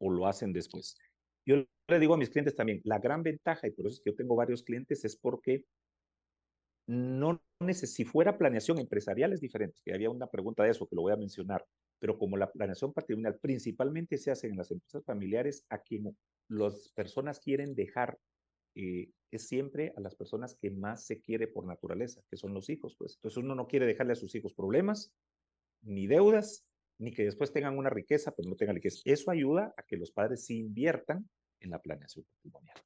o lo hacen después. Yo le digo a mis clientes también, la gran ventaja, y por eso es que yo tengo varios clientes, es porque no si fuera planeación empresarial es diferente, que había una pregunta de eso que lo voy a mencionar, pero como la planeación patrimonial principalmente se hace en las empresas familiares, a quien las personas quieren dejar eh, es siempre a las personas que más se quiere por naturaleza, que son los hijos, pues. Entonces uno no quiere dejarle a sus hijos problemas, ni deudas, ni que después tengan una riqueza, pero no tengan riqueza. Eso ayuda a que los padres sí inviertan en la planeación patrimonial.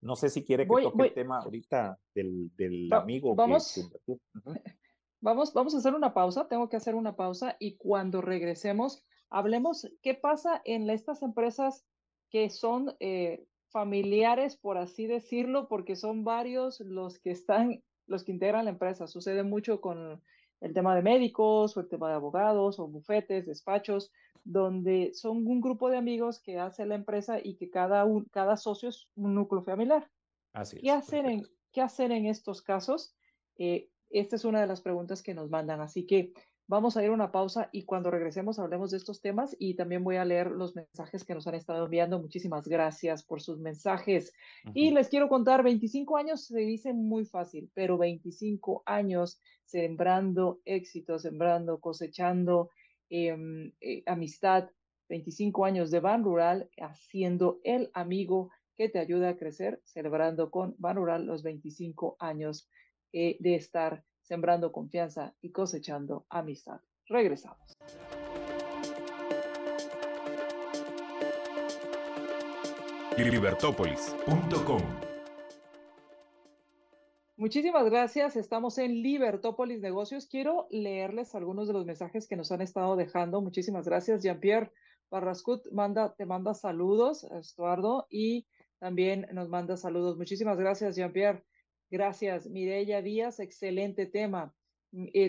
No sé si quiere que toque el tema ahorita del, del amigo. Vamos, vamos, vamos a hacer una pausa, tengo que hacer una pausa y cuando regresemos, hablemos qué pasa en estas empresas que son eh, familiares, por así decirlo, porque son varios los que están, los que integran la empresa. Sucede mucho con el tema de médicos o el tema de abogados o bufetes, despachos, donde son un grupo de amigos que hace la empresa y que cada, un, cada socio es un núcleo familiar. Así ¿Qué, hacer en, ¿Qué hacer en estos casos? Eh, Esta es una de las preguntas que nos mandan, así que vamos a ir a una pausa y cuando regresemos hablemos de estos temas y también voy a leer los mensajes que nos han estado enviando. Muchísimas gracias por sus mensajes. Y les quiero contar, 25 años se dice muy fácil, pero 25 años sembrando éxito, sembrando, cosechando em, eh, amistad, 25 años de Ban Rural haciendo el amigo que te ayuda a crecer, celebrando con Ban Rural los 25 años eh, de estar sembrando confianza y cosechando amistad. Regresamos. Libertópolis.com Muchísimas gracias. Estamos en Libertópolis Negocios. Quiero leerles algunos de los mensajes que nos han estado dejando. Muchísimas gracias, Jean-Pierre. Barrascut manda, te manda saludos, Estuardo, y también nos manda saludos. Muchísimas gracias, Jean-Pierre. Gracias, Mireya Díaz, excelente tema.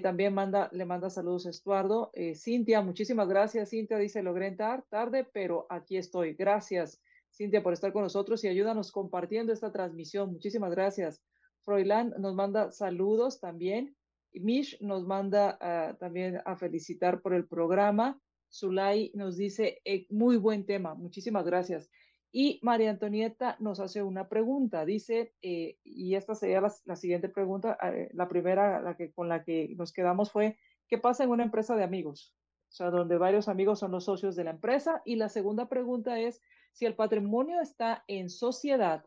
También manda, le manda saludos a Estuardo. Eh, Cintia, muchísimas gracias. Cintia dice, logré entrar tarde, pero aquí estoy. Gracias, Cintia, por estar con nosotros y ayúdanos compartiendo esta transmisión. Muchísimas gracias. Froilán nos manda saludos también. Mish nos manda uh, también a felicitar por el programa. Zulay nos dice, eh, muy buen tema, muchísimas gracias. Y María Antonieta nos hace una pregunta, dice, eh, y esta sería la, siguiente pregunta, eh, la primera la que, con la que nos quedamos fue, ¿qué pasa en una empresa de amigos? O sea, donde varios amigos son los socios de la empresa. Y la segunda pregunta es, si el patrimonio está en sociedad,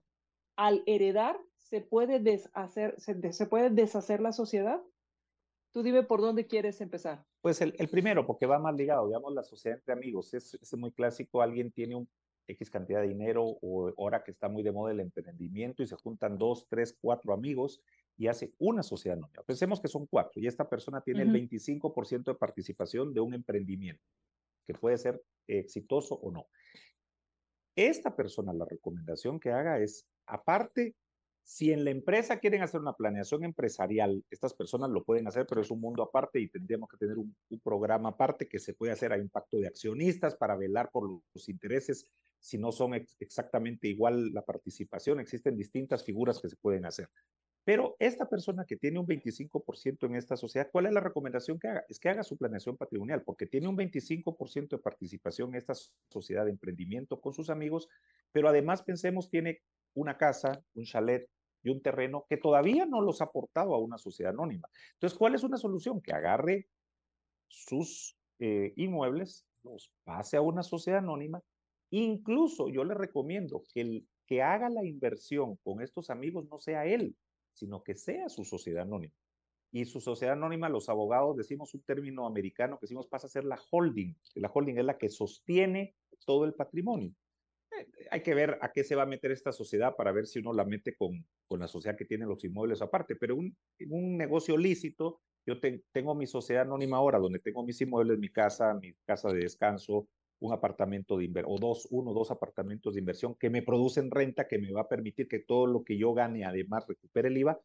al heredar, ¿se puede deshacer, se, puede deshacer la sociedad? Tú dime por dónde quieres empezar. Pues el, primero, porque va más ligado, digamos, la sociedad entre amigos. Es muy clásico, alguien tiene un X cantidad de dinero o ahora que está muy de moda el emprendimiento y se juntan dos, tres, cuatro amigos y hace una sociedad anónima. Pensemos que son cuatro y esta persona tiene uh -huh. el 25% de participación de un emprendimiento que puede ser exitoso o no. Esta persona, la recomendación que haga es, aparte si en la empresa quieren hacer una planeación empresarial, estas personas lo pueden hacer, pero es un mundo aparte y tendríamos que tener un, un, programa aparte que se puede hacer a impacto de accionistas para velar por los intereses, si no son ex exactamente igual la participación, existen distintas figuras que se pueden hacer. Pero esta persona que tiene un 25% en esta sociedad, ¿cuál es la recomendación que haga? Es que haga su planeación patrimonial, porque tiene un 25% de participación en esta sociedad de emprendimiento con sus amigos, pero además pensemos, tiene una casa, un chalet y un terreno que todavía no los ha aportado a una sociedad anónima. Entonces, ¿cuál es una solución? Que agarre sus eh, inmuebles, los pase a una sociedad anónima. Incluso yo le recomiendo que el que haga la inversión con estos amigos no sea él, sino que sea su sociedad anónima. Y su sociedad anónima, los abogados decimos un término americano que decimos pasa a ser la holding. La holding es la que sostiene todo el patrimonio hay que ver a qué se va a meter esta sociedad para ver si uno la mete con, con la sociedad que tiene los inmuebles aparte. Pero un, un negocio lícito, yo te, tengo mi sociedad anónima ahora, donde tengo mis inmuebles, mi casa, mi casa de descanso, un apartamento de inversión, o dos, uno dos apartamentos de inversión que me producen renta, que me va a permitir que todo lo que yo gane además recupere el IVA.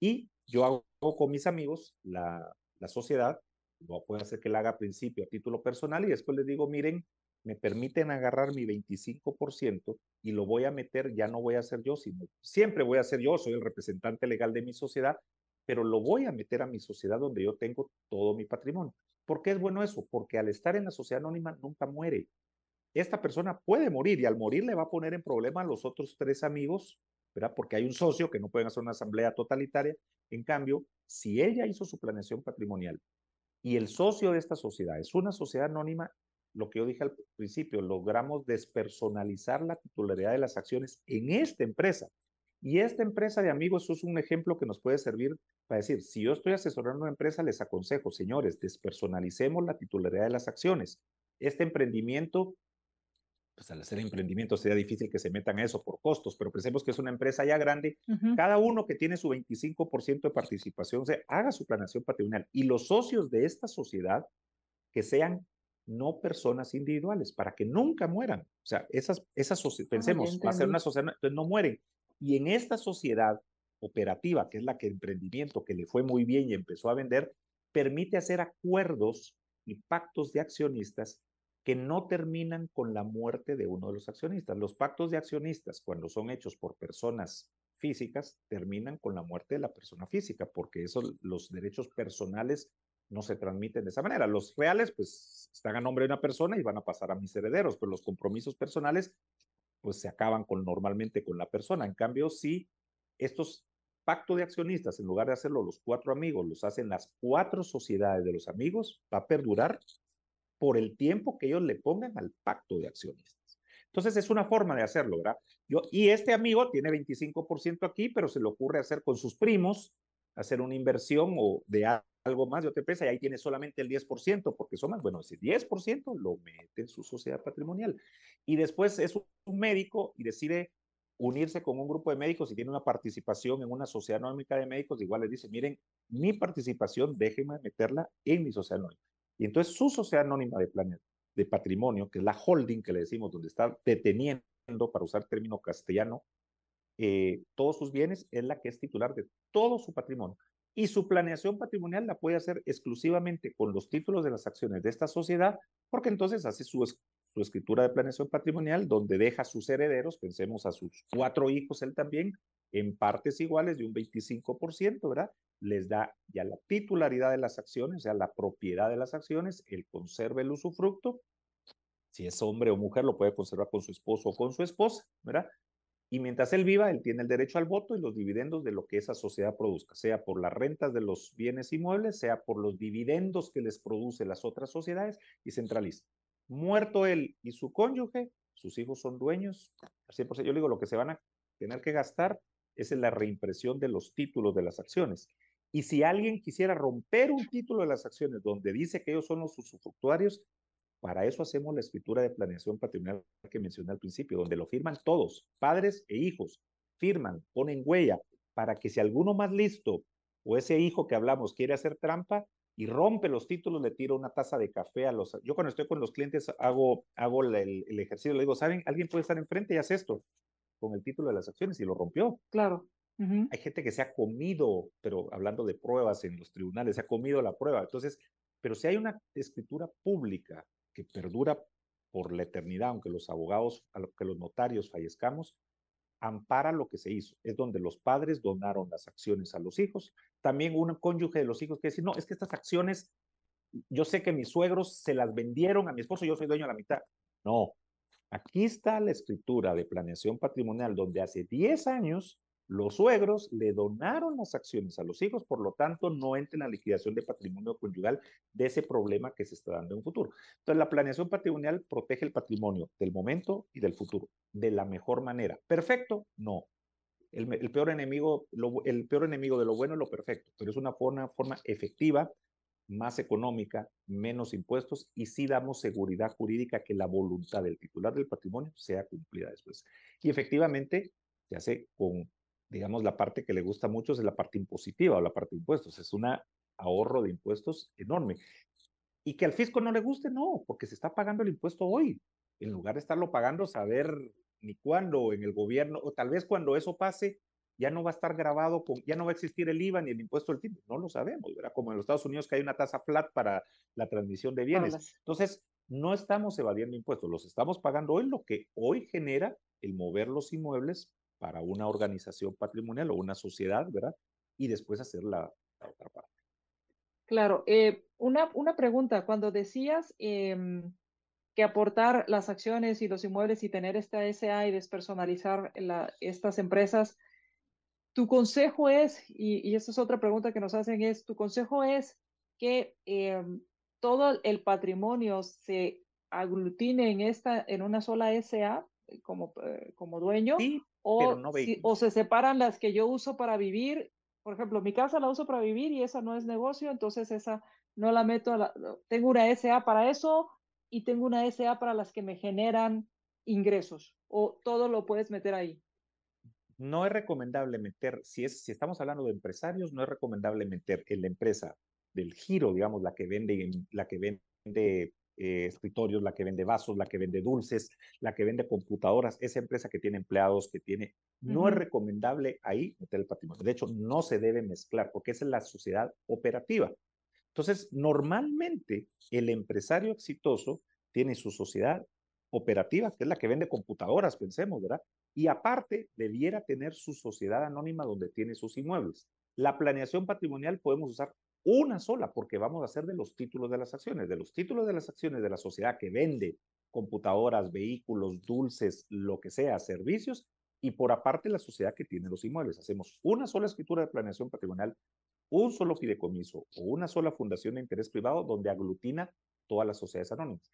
Y yo hago con mis amigos la, la sociedad, lo puedo hacer que la haga a principio a título personal y después les digo, miren, me permiten agarrar mi 25% y lo voy a meter, ya no voy a ser yo, sino siempre voy a ser yo, soy el representante legal de mi sociedad, pero lo voy a meter a mi sociedad donde yo tengo todo mi patrimonio. ¿Por qué es bueno eso? Porque al estar en la sociedad anónima nunca muere. Esta persona puede morir y al morir le va a poner en problema a los otros tres amigos, ¿verdad? Porque hay un socio que no pueden hacer una asamblea totalitaria. En cambio, si ella hizo su planeación patrimonial y el socio de esta sociedad es una sociedad anónima, lo que yo dije al principio, logramos despersonalizar la titularidad de las acciones en esta empresa. Y esta empresa de amigos, eso es un ejemplo que nos puede servir para decir, si yo estoy asesorando una empresa, les aconsejo, señores, despersonalicemos la titularidad de las acciones. Este emprendimiento, pues al hacer emprendimiento sería difícil que se metan a eso por costos, pero pensemos que es una empresa ya grande, uh -huh. cada uno que tiene su 25% de participación, o sea, haga su planeación patrimonial y los socios de esta sociedad que sean no personas individuales, para que nunca mueran. O sea, esas, esas pensemos, va a ser una sociedad, entonces no mueren. Y en esta sociedad operativa, que es la que emprendimiento, que le fue muy bien y empezó a vender, permite hacer acuerdos y pactos de accionistas que no terminan con la muerte de uno de los accionistas. Los pactos de accionistas, cuando son hechos por personas físicas terminan con la muerte de la persona física, porque eso, los derechos personales no se transmiten de esa manera. Los reales, pues, están a nombre de una persona y van a pasar a mis herederos, pero los compromisos personales, pues, se acaban con normalmente con la persona. En cambio, si estos pactos de accionistas, en lugar de hacerlo los cuatro amigos, los hacen las cuatro sociedades de los amigos, va a perdurar por el tiempo que ellos le pongan al pacto de accionistas. Entonces, es una forma de hacerlo, ¿verdad? Yo, y este amigo tiene 25% aquí, pero se le ocurre hacer con sus primos, hacer una inversión o de algo más de empresa y ahí tiene solamente el 10%, porque son más, bueno, ese 10% lo mete en su sociedad patrimonial. Y después es un médico y decide unirse con un grupo de médicos y tiene una participación en una sociedad anónima de médicos, igual les dice, miren, mi participación, déjenme meterla en mi sociedad anónima. Y entonces su sociedad anónima de, planeta, de patrimonio, que es la holding que le decimos, donde está deteniendo, para usar término castellano, eh, todos sus bienes, es la que es titular de todo su patrimonio. Y su planeación patrimonial la puede hacer exclusivamente con los títulos de las acciones de esta sociedad, porque entonces hace su, su escritura de planeación patrimonial, donde deja a sus herederos, pensemos a sus cuatro hijos él también, en partes iguales de un 25%, ¿verdad? Les da ya la titularidad de las acciones, o sea, la propiedad de las acciones, él conserva el usufructo. Si es hombre o mujer, lo puede conservar con su esposo o con su esposa, ¿verdad? Y mientras él viva, él tiene el derecho al voto y los dividendos de lo que esa sociedad produzca, sea por las rentas de los bienes inmuebles, sea por los dividendos que les produce las otras sociedades y centraliza. Muerto él y su cónyuge, sus hijos son dueños al 100%. Yo digo, lo que se van a tener que gastar es en la reimpresión de los títulos de las acciones. Y si alguien quisiera romper un título de las acciones donde dice que ellos son los usufructuarios, para eso hacemos la escritura de planeación patrimonial que mencioné al principio, donde lo firman todos, padres e hijos, firman, ponen huella, para que si alguno más listo o ese hijo que hablamos quiere hacer trampa y rompe los títulos, le tiro una taza de café a los... Yo cuando estoy con los clientes hago, hago el, ejercicio, le digo, ¿saben? Alguien puede estar enfrente y hace esto con el título de las acciones y lo rompió. Claro. Hay gente que se ha comido, pero hablando de pruebas en los tribunales, se ha comido la prueba. Entonces, pero si hay una escritura pública que perdura por la eternidad, aunque los abogados, que los notarios fallezcamos, ampara lo que se hizo. Es donde los padres donaron las acciones a los hijos. También un cónyuge de los hijos que dice, no, es que estas acciones, yo sé que mis suegros se las vendieron a mi esposo, yo soy dueño a la mitad. No, aquí está la escritura de planeación patrimonial donde hace 10 años los suegros le donaron las acciones a los hijos, por lo tanto, no entra en la liquidación de patrimonio conyugal de ese problema que se está dando en un futuro. Entonces, la planeación patrimonial protege el patrimonio del momento y del futuro de la mejor manera. ¿Perfecto? No. El, peor, enemigo, el peor enemigo de lo bueno es lo perfecto, pero es una forma, efectiva, más económica, menos impuestos y sí damos seguridad jurídica que la voluntad del titular del patrimonio sea cumplida después. Y efectivamente se hace con digamos, la parte que le gusta mucho es la parte impositiva o la parte de impuestos. Es un ahorro de impuestos enorme. Y que al fisco no le guste, no, porque se está pagando el impuesto hoy. En lugar de estarlo pagando, saber ni cuándo en el gobierno, o tal vez cuando eso pase, ya no va a estar grabado, con, ya no va a existir el IVA ni el impuesto del tipo. No lo sabemos, ¿verdad? Como en los Estados Unidos que hay una tasa flat para la transmisión de bienes. Entonces, no estamos evadiendo impuestos, los estamos pagando hoy, lo que hoy genera el mover los inmuebles para una organización patrimonial o una sociedad, ¿verdad? Y después hacer la, otra parte. Claro, eh, una, una pregunta, cuando decías em, que aportar las acciones y los inmuebles y tener esta SA y despersonalizar estas empresas, tu consejo es, y, y esta es otra pregunta que nos hacen, es, tu consejo es que em, todo el patrimonio se aglutine en, esta, en una sola SA como, eh, como dueño, o, o se separan las que yo uso para vivir. Por ejemplo, mi casa la uso para vivir y esa no es negocio, entonces esa no la meto, a la, tengo una SA para eso y tengo una SA para las que me generan ingresos o todo lo puedes meter ahí. No es recomendable meter, si, es, si estamos hablando de empresarios, no es recomendable meter en la empresa del giro, digamos, la que vende, la que vende eh, escritorios, la que vende vasos, la que vende dulces, la que vende computadoras, esa empresa que tiene empleados, que tiene, no es recomendable ahí meter el patrimonio. De hecho, no se debe mezclar porque esa es la sociedad operativa. Entonces, normalmente el empresario exitoso tiene su sociedad operativa, que es la que vende computadoras, pensemos, ¿verdad? y aparte debiera tener su sociedad anónima donde tiene sus inmuebles. La planeación patrimonial podemos usar una sola porque vamos a hacer de los títulos de las acciones, de los títulos de las acciones de la sociedad que vende computadoras, vehículos, dulces, lo que sea, servicios, y por aparte la sociedad que tiene los inmuebles. Hacemos una sola escritura de planeación patrimonial, un solo fideicomiso o una sola fundación de interés privado donde aglutina todas las sociedades anónimas.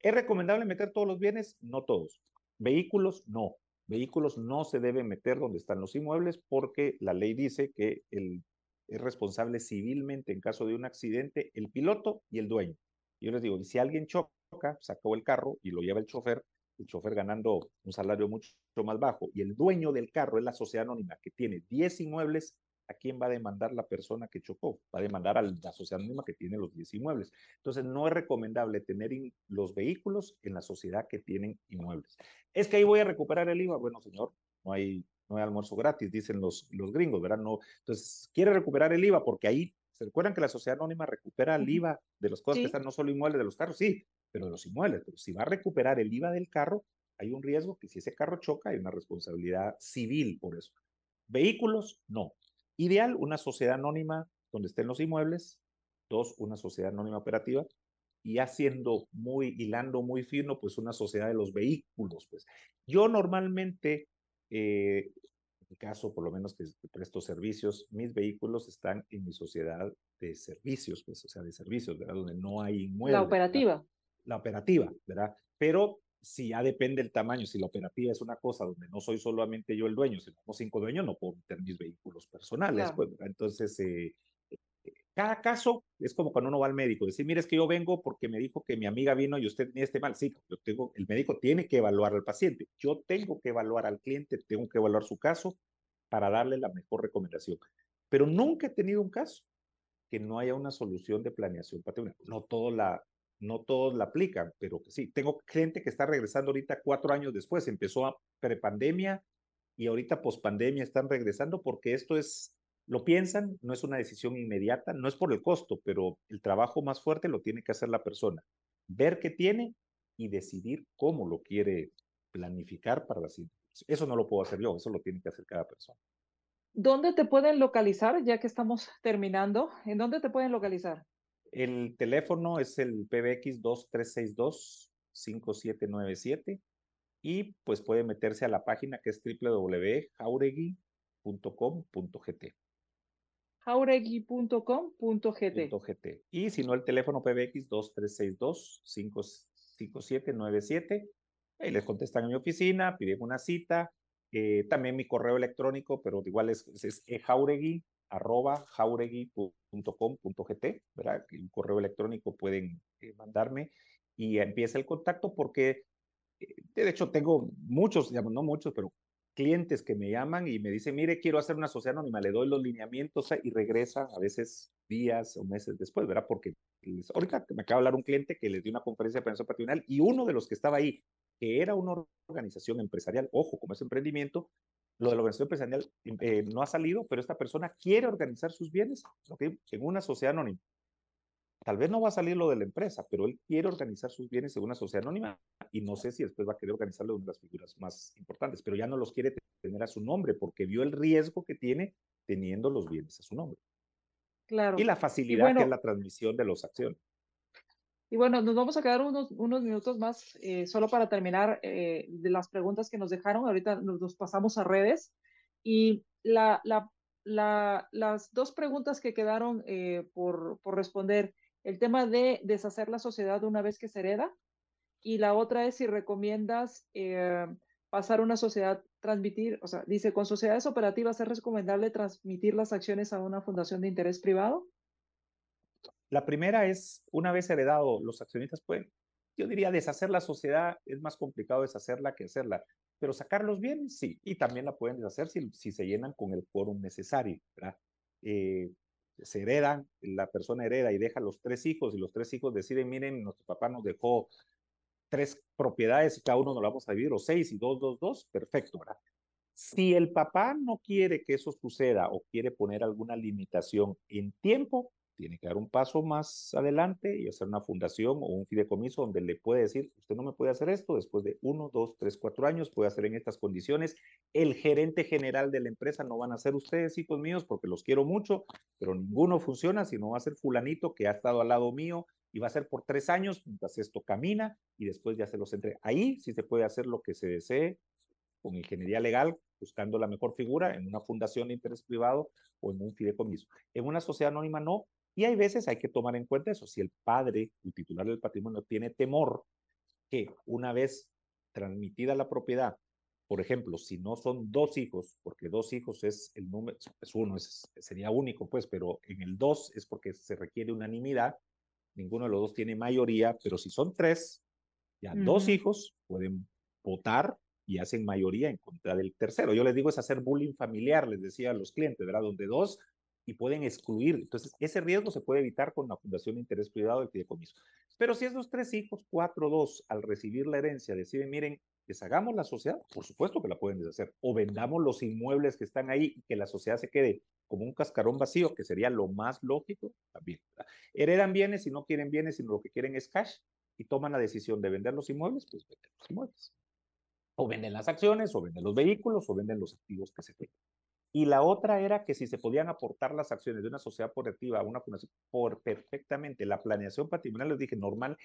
¿Es recomendable meter todos los bienes? No todos. Vehículos, no. Vehículos no se deben meter donde están los inmuebles porque la ley dice que el, es responsable civilmente en caso de un accidente el piloto y el dueño. Yo les digo, si alguien choca, sacó el carro y lo lleva el chofer, el chofer ganando un salario mucho más bajo, y el dueño del carro es la sociedad anónima que tiene 10 inmuebles, ¿a quién va a demandar la persona que chocó? Va a demandar a la sociedad anónima que tiene los 10 inmuebles. Entonces, no es recomendable tener los vehículos en la sociedad que tienen inmuebles. Es que ahí voy a recuperar el IVA. Bueno, señor, no hay, no hay almuerzo gratis, dicen los, los gringos, ¿verdad? No, entonces, quiere recuperar el IVA porque ahí, ¿se recuerdan que la sociedad anónima recupera el IVA de las cosas que están no solo inmuebles de los carros? Sí, pero de los inmuebles. Pero si va a recuperar el IVA del carro, hay un riesgo que si ese carro choca hay una responsabilidad civil por eso. Vehículos, no. Ideal, una sociedad anónima donde estén los inmuebles. Dos, una sociedad anónima operativa. Y haciendo muy, hilando muy fino, pues una sociedad de los vehículos. Pues yo normalmente, eh, mi caso, por lo menos que presto servicios, mis vehículos están en mi sociedad de servicios, pues, o sea, de servicios, ¿verdad? Donde no hay inmuebles. La operativa. La operativa, ¿verdad? Pero si ya depende el tamaño, si la operativa es una cosa donde no soy solamente yo el dueño, si somos cinco dueños, no puedo meter mis vehículos personales. Pues, entonces, eh, eh, cada caso es como cuando uno va al médico, decir, mire, es que yo vengo porque me dijo que mi amiga vino y usted tenía este mal. Sí, yo tengo, el médico tiene que evaluar al paciente. Yo tengo que evaluar al cliente, tengo que evaluar su caso para darle la mejor recomendación. Pero nunca he tenido un caso que no haya una solución de planeación patrimonial. No todo la, no todos la aplican, pero que sí. Tengo gente que está regresando ahorita cuatro años después, empezó a prepandemia y ahorita pospandemia están regresando porque esto es, lo piensan, no es una decisión inmediata, no es por el costo, pero el trabajo más fuerte lo tiene que hacer la persona. Ver qué tiene y decidir cómo lo quiere planificar para la siguiente. Eso no lo puedo hacer yo, eso lo tiene que hacer cada persona. ¿Dónde te pueden localizar, ya que estamos terminando? ¿En dónde te pueden localizar? El teléfono es el PBX 2362-5797 y pues puede meterse a la página que es www.jauregui.com.gt. jauregui.com.gt. Y si no, el teléfono PBX 2362-5797. Ahí les contestan en mi oficina, piden una cita. Eh, también mi correo electrónico, pero igual es, es, arroba jauregui.com.gt, ¿verdad? Un correo electrónico pueden eh, mandarme y empieza el contacto porque, eh, de hecho, tengo muchos, no muchos, pero clientes que me llaman y me dicen, mire, quiero hacer una sociedad anónima, le doy los lineamientos y regresa a veces días o meses después, ¿verdad? Porque ahorita me acaba de hablar un cliente que les dio una conferencia de prensa patrimonial y uno de los que estaba ahí, que era una organización empresarial, ojo, como es emprendimiento, lo de la organización empresarial eh, no ha salido, pero esta persona quiere organizar sus bienes en una sociedad anónima. Tal vez no va a salir lo de la empresa, pero él quiere organizar sus bienes en una sociedad anónima y no sé si después va a querer organizarlo de las figuras más importantes, pero ya no los quiere tener a su nombre porque vio el riesgo que tiene teniendo los bienes a su nombre. Claro. Y la facilidad que es la transmisión de los acciones. Y bueno, nos vamos a quedar unos, unos minutos más eh, solo para terminar eh, de las preguntas que nos dejaron. Ahorita nos, pasamos a redes. Y la, la, la, las dos preguntas que quedaron eh, por, por, responder, el tema de deshacer la sociedad una vez que se hereda. Y la otra es si recomiendas pasar una sociedad, transmitir, o sea, dice, con sociedades operativas es recomendable transmitir las acciones a una fundación de interés privado. La primera es, una vez heredado, los accionistas pueden, yo diría, deshacer la sociedad es más complicado deshacerla que hacerla, pero sacar los bienes, sí, y también la pueden deshacer si, si se llenan con el quórum necesario, ¿verdad? Eh, se heredan, la persona hereda y deja los tres hijos, y los tres hijos deciden, miren, nuestro papá nos dejó tres propiedades y cada uno nos lo vamos a dividir, o seis y dos, dos, dos, perfecto, ¿verdad? Si el papá no quiere que eso suceda o quiere poner alguna limitación en tiempo, tiene que dar un paso más adelante y hacer una fundación o un fideicomiso donde le puede decir, usted no me puede hacer esto, después de uno, dos, tres, cuatro años puede hacer en estas condiciones. El gerente general de la empresa no van a ser ustedes, hijos míos, porque los quiero mucho, pero ninguno funciona, sino va a ser fulanito que ha estado al lado mío y va a ser por tres años mientras esto camina y después ya se los entre. Ahí sí se puede hacer lo que se desee con ingeniería legal, buscando la mejor figura en una fundación de interés privado o en un fideicomiso. En una sociedad anónima no, y hay veces hay que tomar en cuenta eso. Si el padre, el titular del patrimonio, tiene temor que una vez transmitida la propiedad, por ejemplo, si no son dos hijos, porque dos hijos es el número, es uno, sería único, pues, pero en el dos es porque se requiere unanimidad, ninguno de los dos tiene mayoría, pero si son tres, ya dos hijos pueden votar y hacen mayoría en contra del tercero. Yo les digo es hacer bullying familiar, les decía a los clientes, ¿verdad? Donde dos y pueden excluir. Entonces, ese riesgo se puede evitar con la fundación de interés privado del fideicomiso. Pero si esos tres hijos, cuatro, dos, al recibir la herencia, deciden, miren, deshagamos la sociedad, por supuesto que la pueden deshacer, o vendamos los inmuebles que están ahí y que la sociedad se quede como un cascarón vacío, que sería lo más lógico, también. Heredan bienes y no quieren bienes, sino lo que quieren es cash, y toman la decisión de vender los inmuebles, pues venden los inmuebles. O venden las acciones, o venden los vehículos, o venden los activos que se tengan. Y la otra era que si se podían aportar las acciones de una sociedad cooperativa a una fundación por perfectamente la planeación patrimonial, les dije, normal,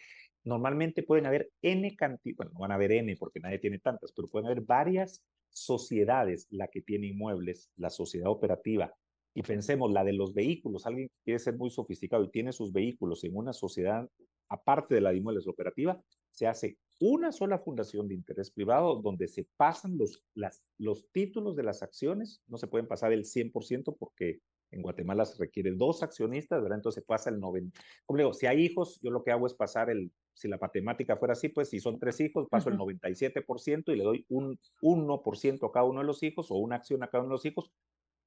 normalmente pueden haber N cantidad, bueno, no van a haber N porque nadie tiene tantas, pero pueden haber varias sociedades, la que tiene inmuebles, la sociedad operativa, y pensemos la de los vehículos, alguien quiere ser muy sofisticado y tiene sus vehículos en una sociedad aparte de la de inmuebles operativa, se hace una sola fundación de interés privado donde se pasan los, las, los títulos de las acciones, no se pueden pasar el 100% porque en Guatemala se requiere dos accionistas, ¿verdad? Entonces se pasa el 90. Como digo, si hay hijos, yo lo que hago es pasar el, si la matemática fuera así, pues si son tres hijos, paso el 97% y le doy un 1% a cada uno de los hijos o una acción a cada uno de los hijos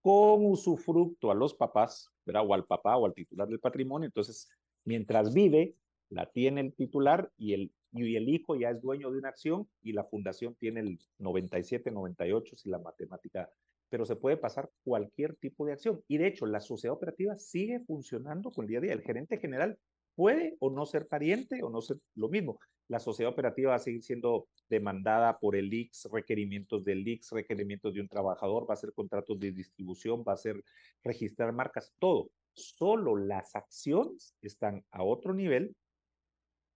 con usufructo a los papás, ¿verdad? O al papá o al titular del patrimonio. Entonces, mientras vive, la tiene el titular y el y el hijo ya es dueño de una acción y la fundación tiene el 97, 98 si la matemática, pero se puede pasar cualquier tipo de acción. Y de hecho, la sociedad operativa sigue funcionando con el día a día. El gerente general puede o no ser pariente o no ser lo mismo. La sociedad operativa va a seguir siendo demandada por el IX, requerimientos del IX, requerimientos de un trabajador, va a ser contratos de distribución, va a ser registrar marcas, todo. Solo las acciones están a otro nivel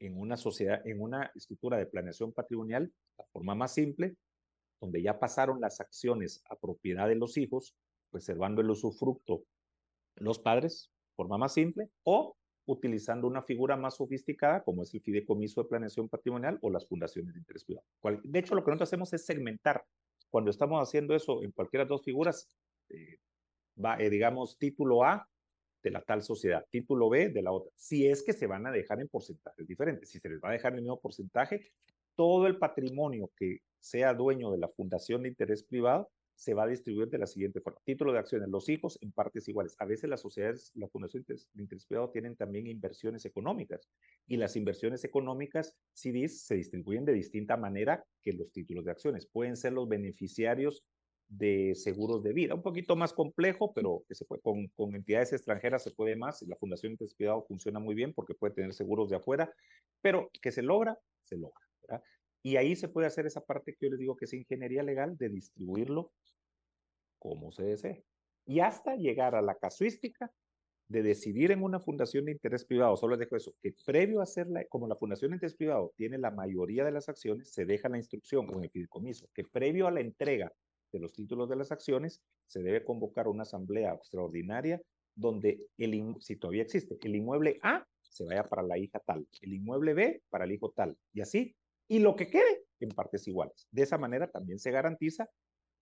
en una sociedad, en una escritura de planeación patrimonial, la forma más simple, donde ya pasaron las acciones a propiedad de los hijos, reservando el usufructo los padres, forma más simple, o utilizando una figura más sofisticada, como es el fideicomiso de planeación patrimonial o las fundaciones de interés privado. De hecho, lo que nosotros hacemos es segmentar. Cuando estamos haciendo eso en cualquiera de las dos figuras, eh, va, eh, digamos, título A, de la tal sociedad, título B de la otra, si es que se van a dejar en porcentajes diferentes. Si se les va a dejar el mismo porcentaje, todo el patrimonio que sea dueño de la fundación de interés privado se va a distribuir de la siguiente forma. Título de acciones, los hijos en partes iguales. A veces las sociedades, la fundación de interés privado tienen también inversiones económicas y las inversiones económicas, CDs, se distribuyen de distinta manera que los títulos de acciones. Pueden ser los beneficiarios de seguros de vida. Un poquito más complejo, pero que se puede, con, con entidades extranjeras se puede más. La Fundación Interés Privado funciona muy bien porque puede tener seguros de afuera, pero que se logra, se logra. ¿verdad? Y ahí se puede hacer esa parte que yo les digo que es ingeniería legal de distribuirlo como se desee. Y hasta llegar a la casuística de decidir en una fundación de interés privado, solo les dejo eso, que previo a hacerla, como la fundación de interés privado tiene la mayoría de las acciones, se deja la instrucción o el fideicomiso, que previo a la entrega de los títulos de las acciones, se debe convocar una asamblea extraordinaria donde, el, si todavía existe, el inmueble A se vaya para la hija tal, el inmueble B para el hijo tal, y así, y lo que quede en partes iguales. De esa manera también se garantiza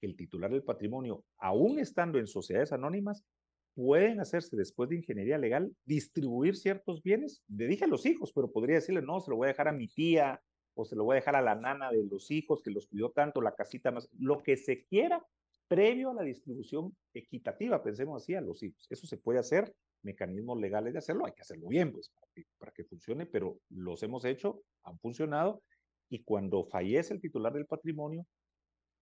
que el titular del patrimonio, aún estando en sociedades anónimas, pueden hacerse después de ingeniería legal, distribuir ciertos bienes, le dije a los hijos, pero podría decirle, no, se lo voy a dejar a mi tía, o se lo voy a dejar a la nana de los hijos que los cuidó tanto, la casita más, lo que se quiera previo a la distribución equitativa, pensemos así, a los hijos. Eso se puede hacer, mecanismos legales de hacerlo, hay que hacerlo bien, pues, para que, para que funcione, pero los hemos hecho, han funcionado, y cuando fallece el titular del patrimonio,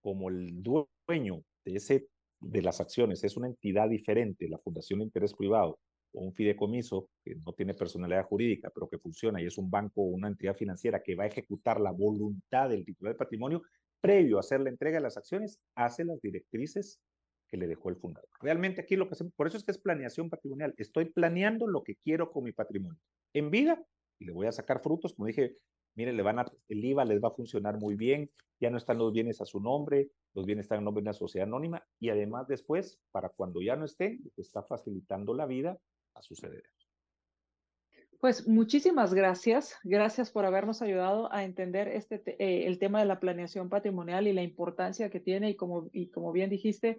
como el dueño de ese de las acciones es una entidad diferente, la Fundación de Interés Privado, o un fideicomiso que no tiene personalidad jurídica, pero que funciona y es un banco o una entidad financiera que va a ejecutar la voluntad del titular del patrimonio, previo a hacer la entrega de las acciones, hace las directrices que le dejó el fundador. Realmente aquí lo que hacemos, por eso es que es planeación patrimonial. Estoy planeando lo que quiero con mi patrimonio. En vida, y le voy a sacar frutos, como dije, miren, le van a, el IVA les va a funcionar muy bien, ya no están los bienes a su nombre, los bienes están en nombre de una sociedad anónima, y además después, para cuando ya no esté, está facilitando la vida a sus herederos. Pues muchísimas gracias. Gracias por habernos ayudado a entender este eh, el tema de la planeación patrimonial y la importancia que tiene y como, y como bien dijiste,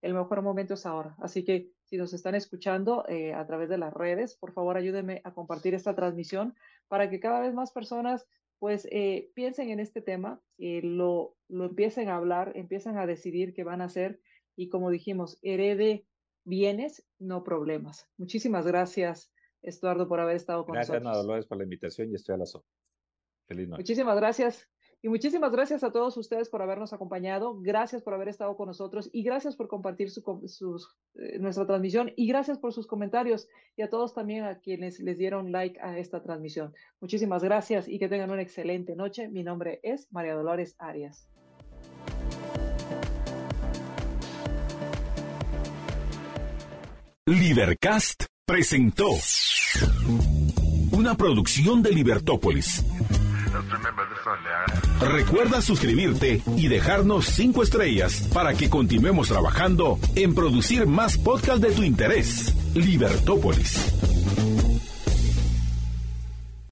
el mejor momento es ahora. Así que si nos están escuchando eh, a través de las redes, por favor ayúdenme a compartir esta transmisión para que cada vez más personas pues eh, piensen en este tema, y lo, lo empiecen a hablar, empiecen a decidir qué van a hacer y como dijimos, herede bienes, no problemas. Muchísimas gracias, Estuardo, por haber estado con nosotros. Gracias, Dolores, por la invitación y estoy a la zona. Feliz noche. Muchísimas gracias. Y muchísimas gracias a todos ustedes por habernos acompañado. Gracias por haber estado con nosotros y gracias por compartir su, sus, eh, nuestra transmisión y gracias por sus comentarios y a todos también a quienes les dieron like a esta transmisión. Muchísimas gracias y que tengan una excelente noche. Mi nombre es María Dolores Arias. Libercast presentó una producción de Libertópolis. Recuerda suscribirte y dejarnos cinco estrellas para que continuemos trabajando en producir más podcasts de tu interés. Libertópolis.